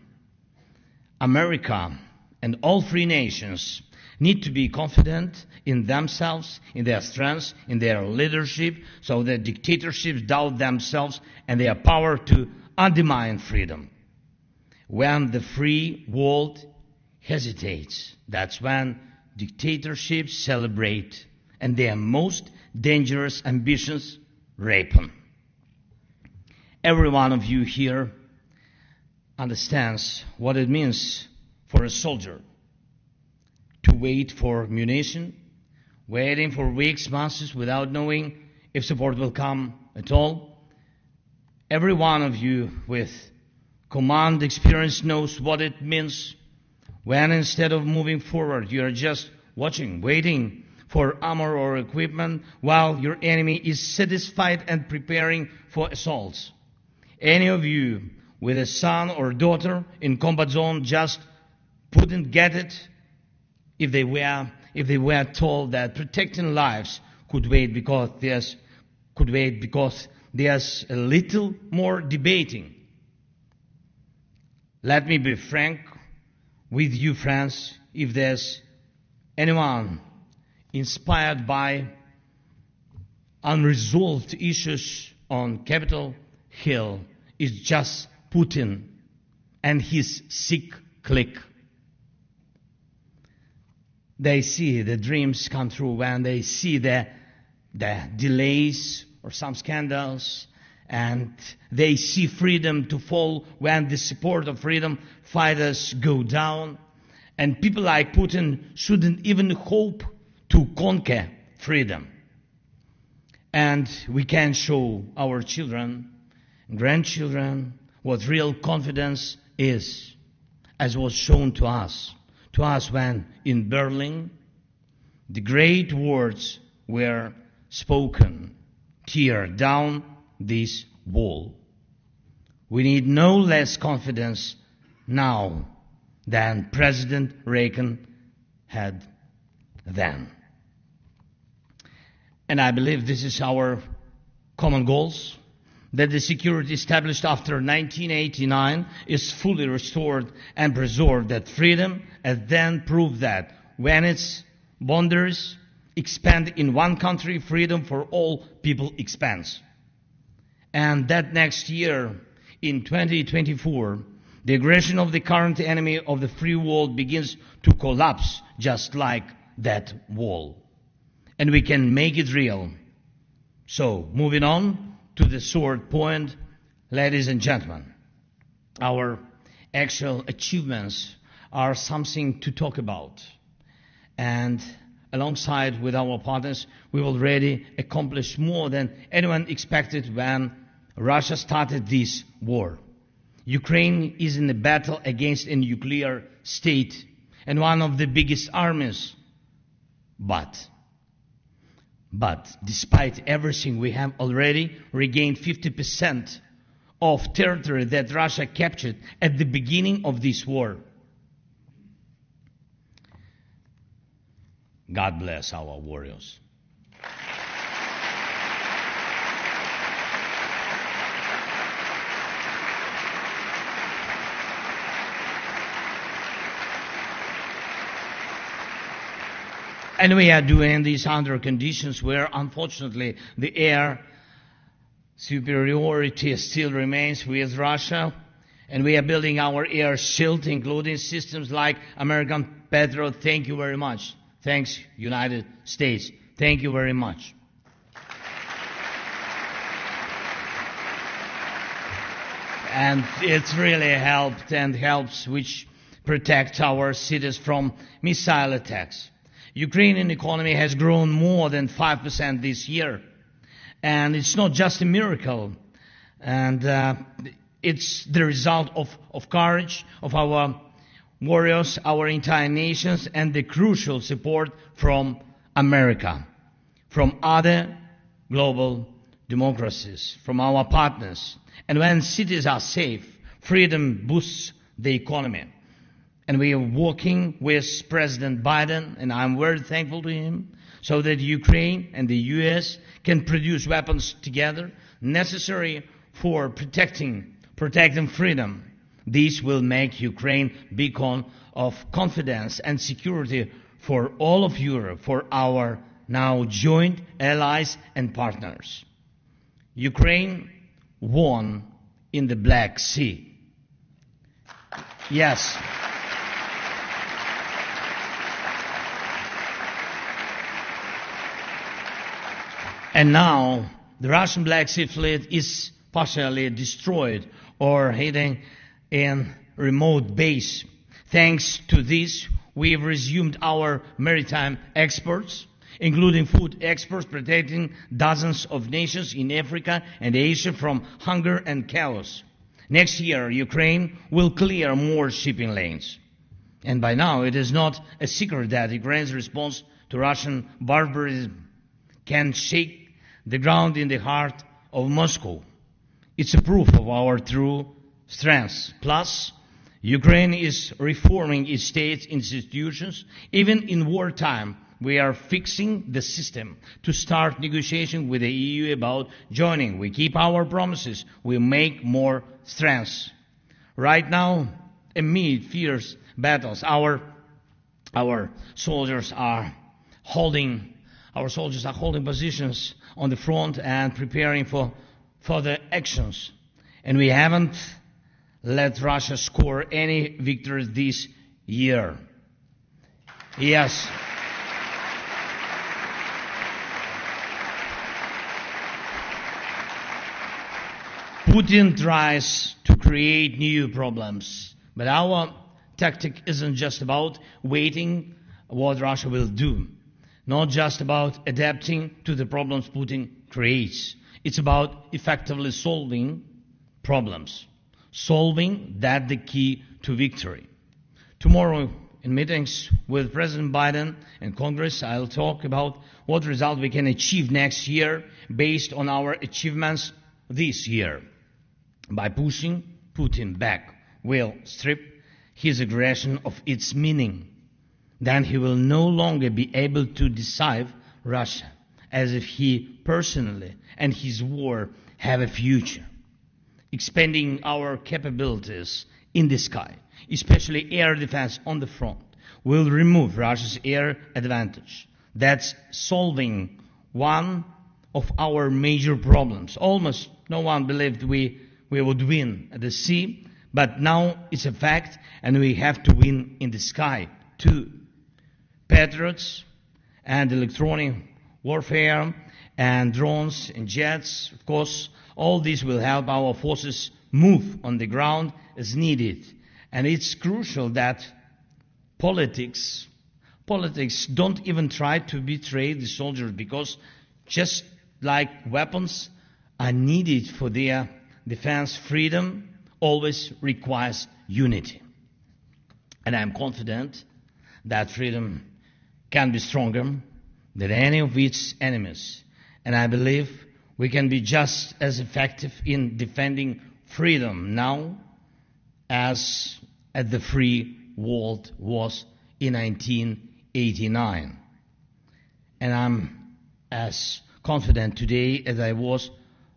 America and all free nations need to be confident in themselves, in their strengths, in their leadership, so that dictatorships doubt themselves and their power to undermine freedom. When the free world hesitates, that's when dictatorships celebrate and their most dangerous ambitions ripen. Every one of you here understands what it means for a soldier to wait for munition, waiting for weeks, months without knowing if support will come at all. Every one of you with command experience knows what it means when instead of moving forward, you are just watching, waiting for armor or equipment while your enemy is satisfied and preparing for assaults. Any of you with a son or daughter in combat zone just wouldn't get it if they were if they were told that protecting lives could wait because there's could wait because there's a little more debating. Let me be frank with you, friends, if there's anyone inspired by unresolved issues on Capitol Hill, it's just Putin and his sick clique. They see the dreams come true when they see the, the delays or some scandals and they see freedom to fall when the support of freedom fighters go down. And people like Putin shouldn't even hope to conquer freedom. And we can show our children, grandchildren, what real confidence is, as was shown to us, to us when in Berlin, the great words were spoken, tear down this wall. We need no less confidence now than President Reagan had then. And I believe this is our common goals, that the security established after 1989 is fully restored and preserved, that freedom has then proved that when its boundaries expand in one country, freedom for all people expands. And that next year, in 2024, the aggression of the current enemy of the free world begins to collapse just like that wall. And we can make it real. So, moving on to the sword point, ladies and gentlemen, our actual achievements are something to talk about. And alongside with our partners, we've already accomplished more than anyone expected when Russia started this war. Ukraine is in a battle against a nuclear state and one of the biggest armies. But, but despite everything, we have already regained 50% of territory that Russia captured at the beginning of this war. God bless our warriors. And we are doing this under conditions where, unfortunately, the air superiority still remains with Russia. And we are building our air shield, including systems like American Patriot. Thank you very much. Thanks, United States. Thank you very much. And it's really helped and helps which protect our cities from missile attacks. Ukrainian economy has grown more than 5% this year. And it's not just a miracle. And uh, it's the result of, of courage of our warriors, our entire nations, and the crucial support from America, from other global democracies, from our partners. And when cities are safe, freedom boosts the economy. And we are working with President Biden, and I'm very thankful to him, so that Ukraine and the US can produce weapons together necessary for protecting, protecting freedom. This will make Ukraine beacon of confidence and security for all of Europe, for our now joint allies and partners. Ukraine won in the Black Sea. Yes. And now the Russian Black Sea Fleet is partially destroyed or hidden in remote base. Thanks to this, we have resumed our maritime exports, including food exports, protecting dozens of nations in Africa and Asia from hunger and chaos. Next year, Ukraine will clear more shipping lanes. And by now, it is not a secret that Ukraine's response to Russian barbarism can shake the ground in the heart of Moscow. It's a proof of our true strength. Plus, Ukraine is reforming its state institutions. Even in wartime, we are fixing the system to start negotiation with the EU about joining. We keep our promises. We make more strength. Right now, amid fierce battles, our, our soldiers are holding, our soldiers are holding positions on the front and preparing for further actions. And we haven't let Russia score any victories this year. Yes. Putin tries to create new problems, but our tactic isn't just about waiting what Russia will do, not just about adapting to the problems Putin creates. It's about effectively solving problems. Solving that the key to victory. Tomorrow in meetings with President Biden and Congress, I'll talk about what result we can achieve next year based on our achievements this year. By pushing Putin back, we'll strip his aggression of its meaning. Then he will no longer be able to deceive Russia as if he personally and his war have a future. Expanding our capabilities in the sky, especially air defense on the front, will remove Russia's air advantage. That's solving one of our major problems. Almost no one believed we, we would win at the sea, but now it's a fact and we have to win in the sky too. Patriots and electronic warfare and drones and jets, of course, all this will help our forces move on the ground as needed. And it's crucial that politics, politics don't even try to betray the soldiers because just like weapons are needed for their defense, freedom always requires unity. And I'm confident that freedom can be stronger than any of its enemies. And I believe we can be just as effective in defending freedom now as at the free world was in 1989. And I'm as confident today as I was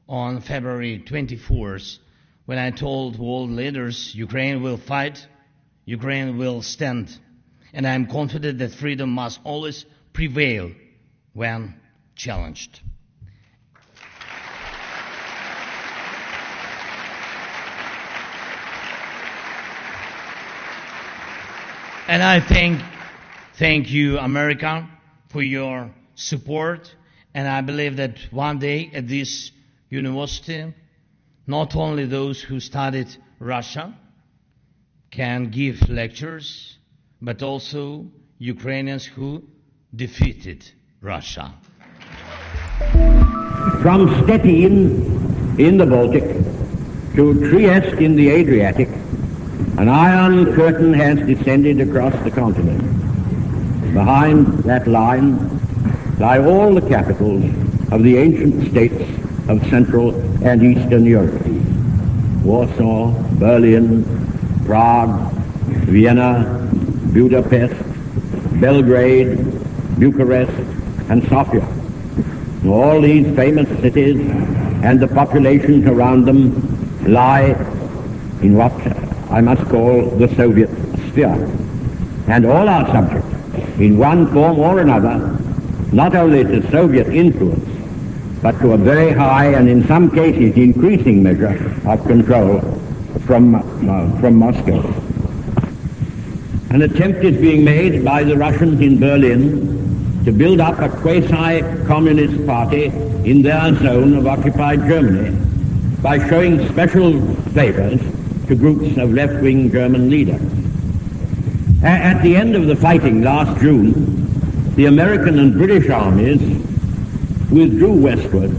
on February 24th when I told world leaders Ukraine will fight, Ukraine will stand. And I'm confident that freedom must always prevail when challenged. And I thank, thank you, America, for your support. And I believe that one day at this university, not only those who studied Russia can give lectures, but also Ukrainians who defeated Russia. From Stettin in the Baltic to Trieste in the Adriatic, an iron curtain has descended across the continent. Behind that line lie all the capitals of the ancient states of Central and Eastern Europe. Warsaw, Berlin, Prague, Vienna, Budapest, Belgrade, Bucharest, and Sofia. All these famous cities and the populations around them lie in what I must call the Soviet sphere. And all are subject, in one form or another, not only to Soviet influence, but to a very high and in some cases increasing measure of control from, uh, from Moscow. An attempt is being made by the Russians in Berlin to build up a quasi-communist party in their zone of occupied Germany by showing special favors to groups of left-wing German leaders. A- at the end of the fighting last June, the American and British armies withdrew westward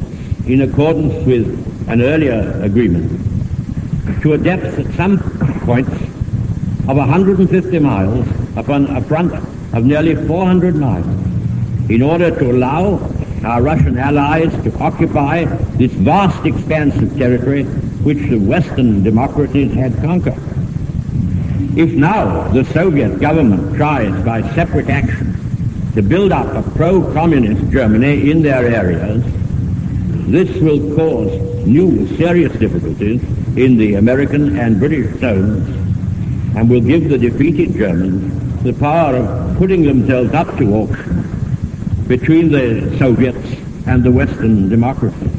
in accordance with an earlier agreement to a depth at some points of 150 miles upon a front of nearly 400 miles in order to allow our Russian allies to occupy this vast expanse of territory which the Western democracies had conquered. If now the Soviet government tries by separate action to build up a pro-communist Germany in their areas, this will cause new serious difficulties in the American and British zones and will give the defeated Germans the power of putting themselves up to auction between the Soviets and the Western democracies.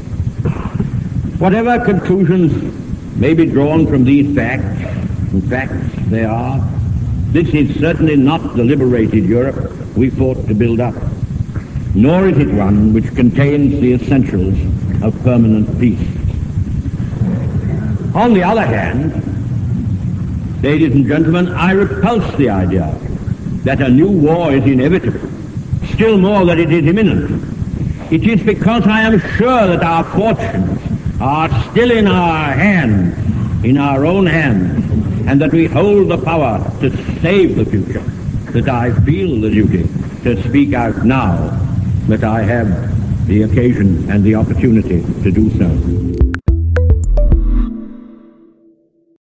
Whatever conclusions may be drawn from these facts, in facts they are, this is certainly not the liberated Europe we fought to build up, nor is it one which contains the essentials of permanent peace. On the other hand, ladies and gentlemen, I repulse the idea that a new war is inevitable, still more that it is imminent. It is because I am sure that our fortunes are still in our hands, in our own hands, and that we hold the power to save the future, that I feel the duty to speak out now that I have the occasion and the opportunity to do so.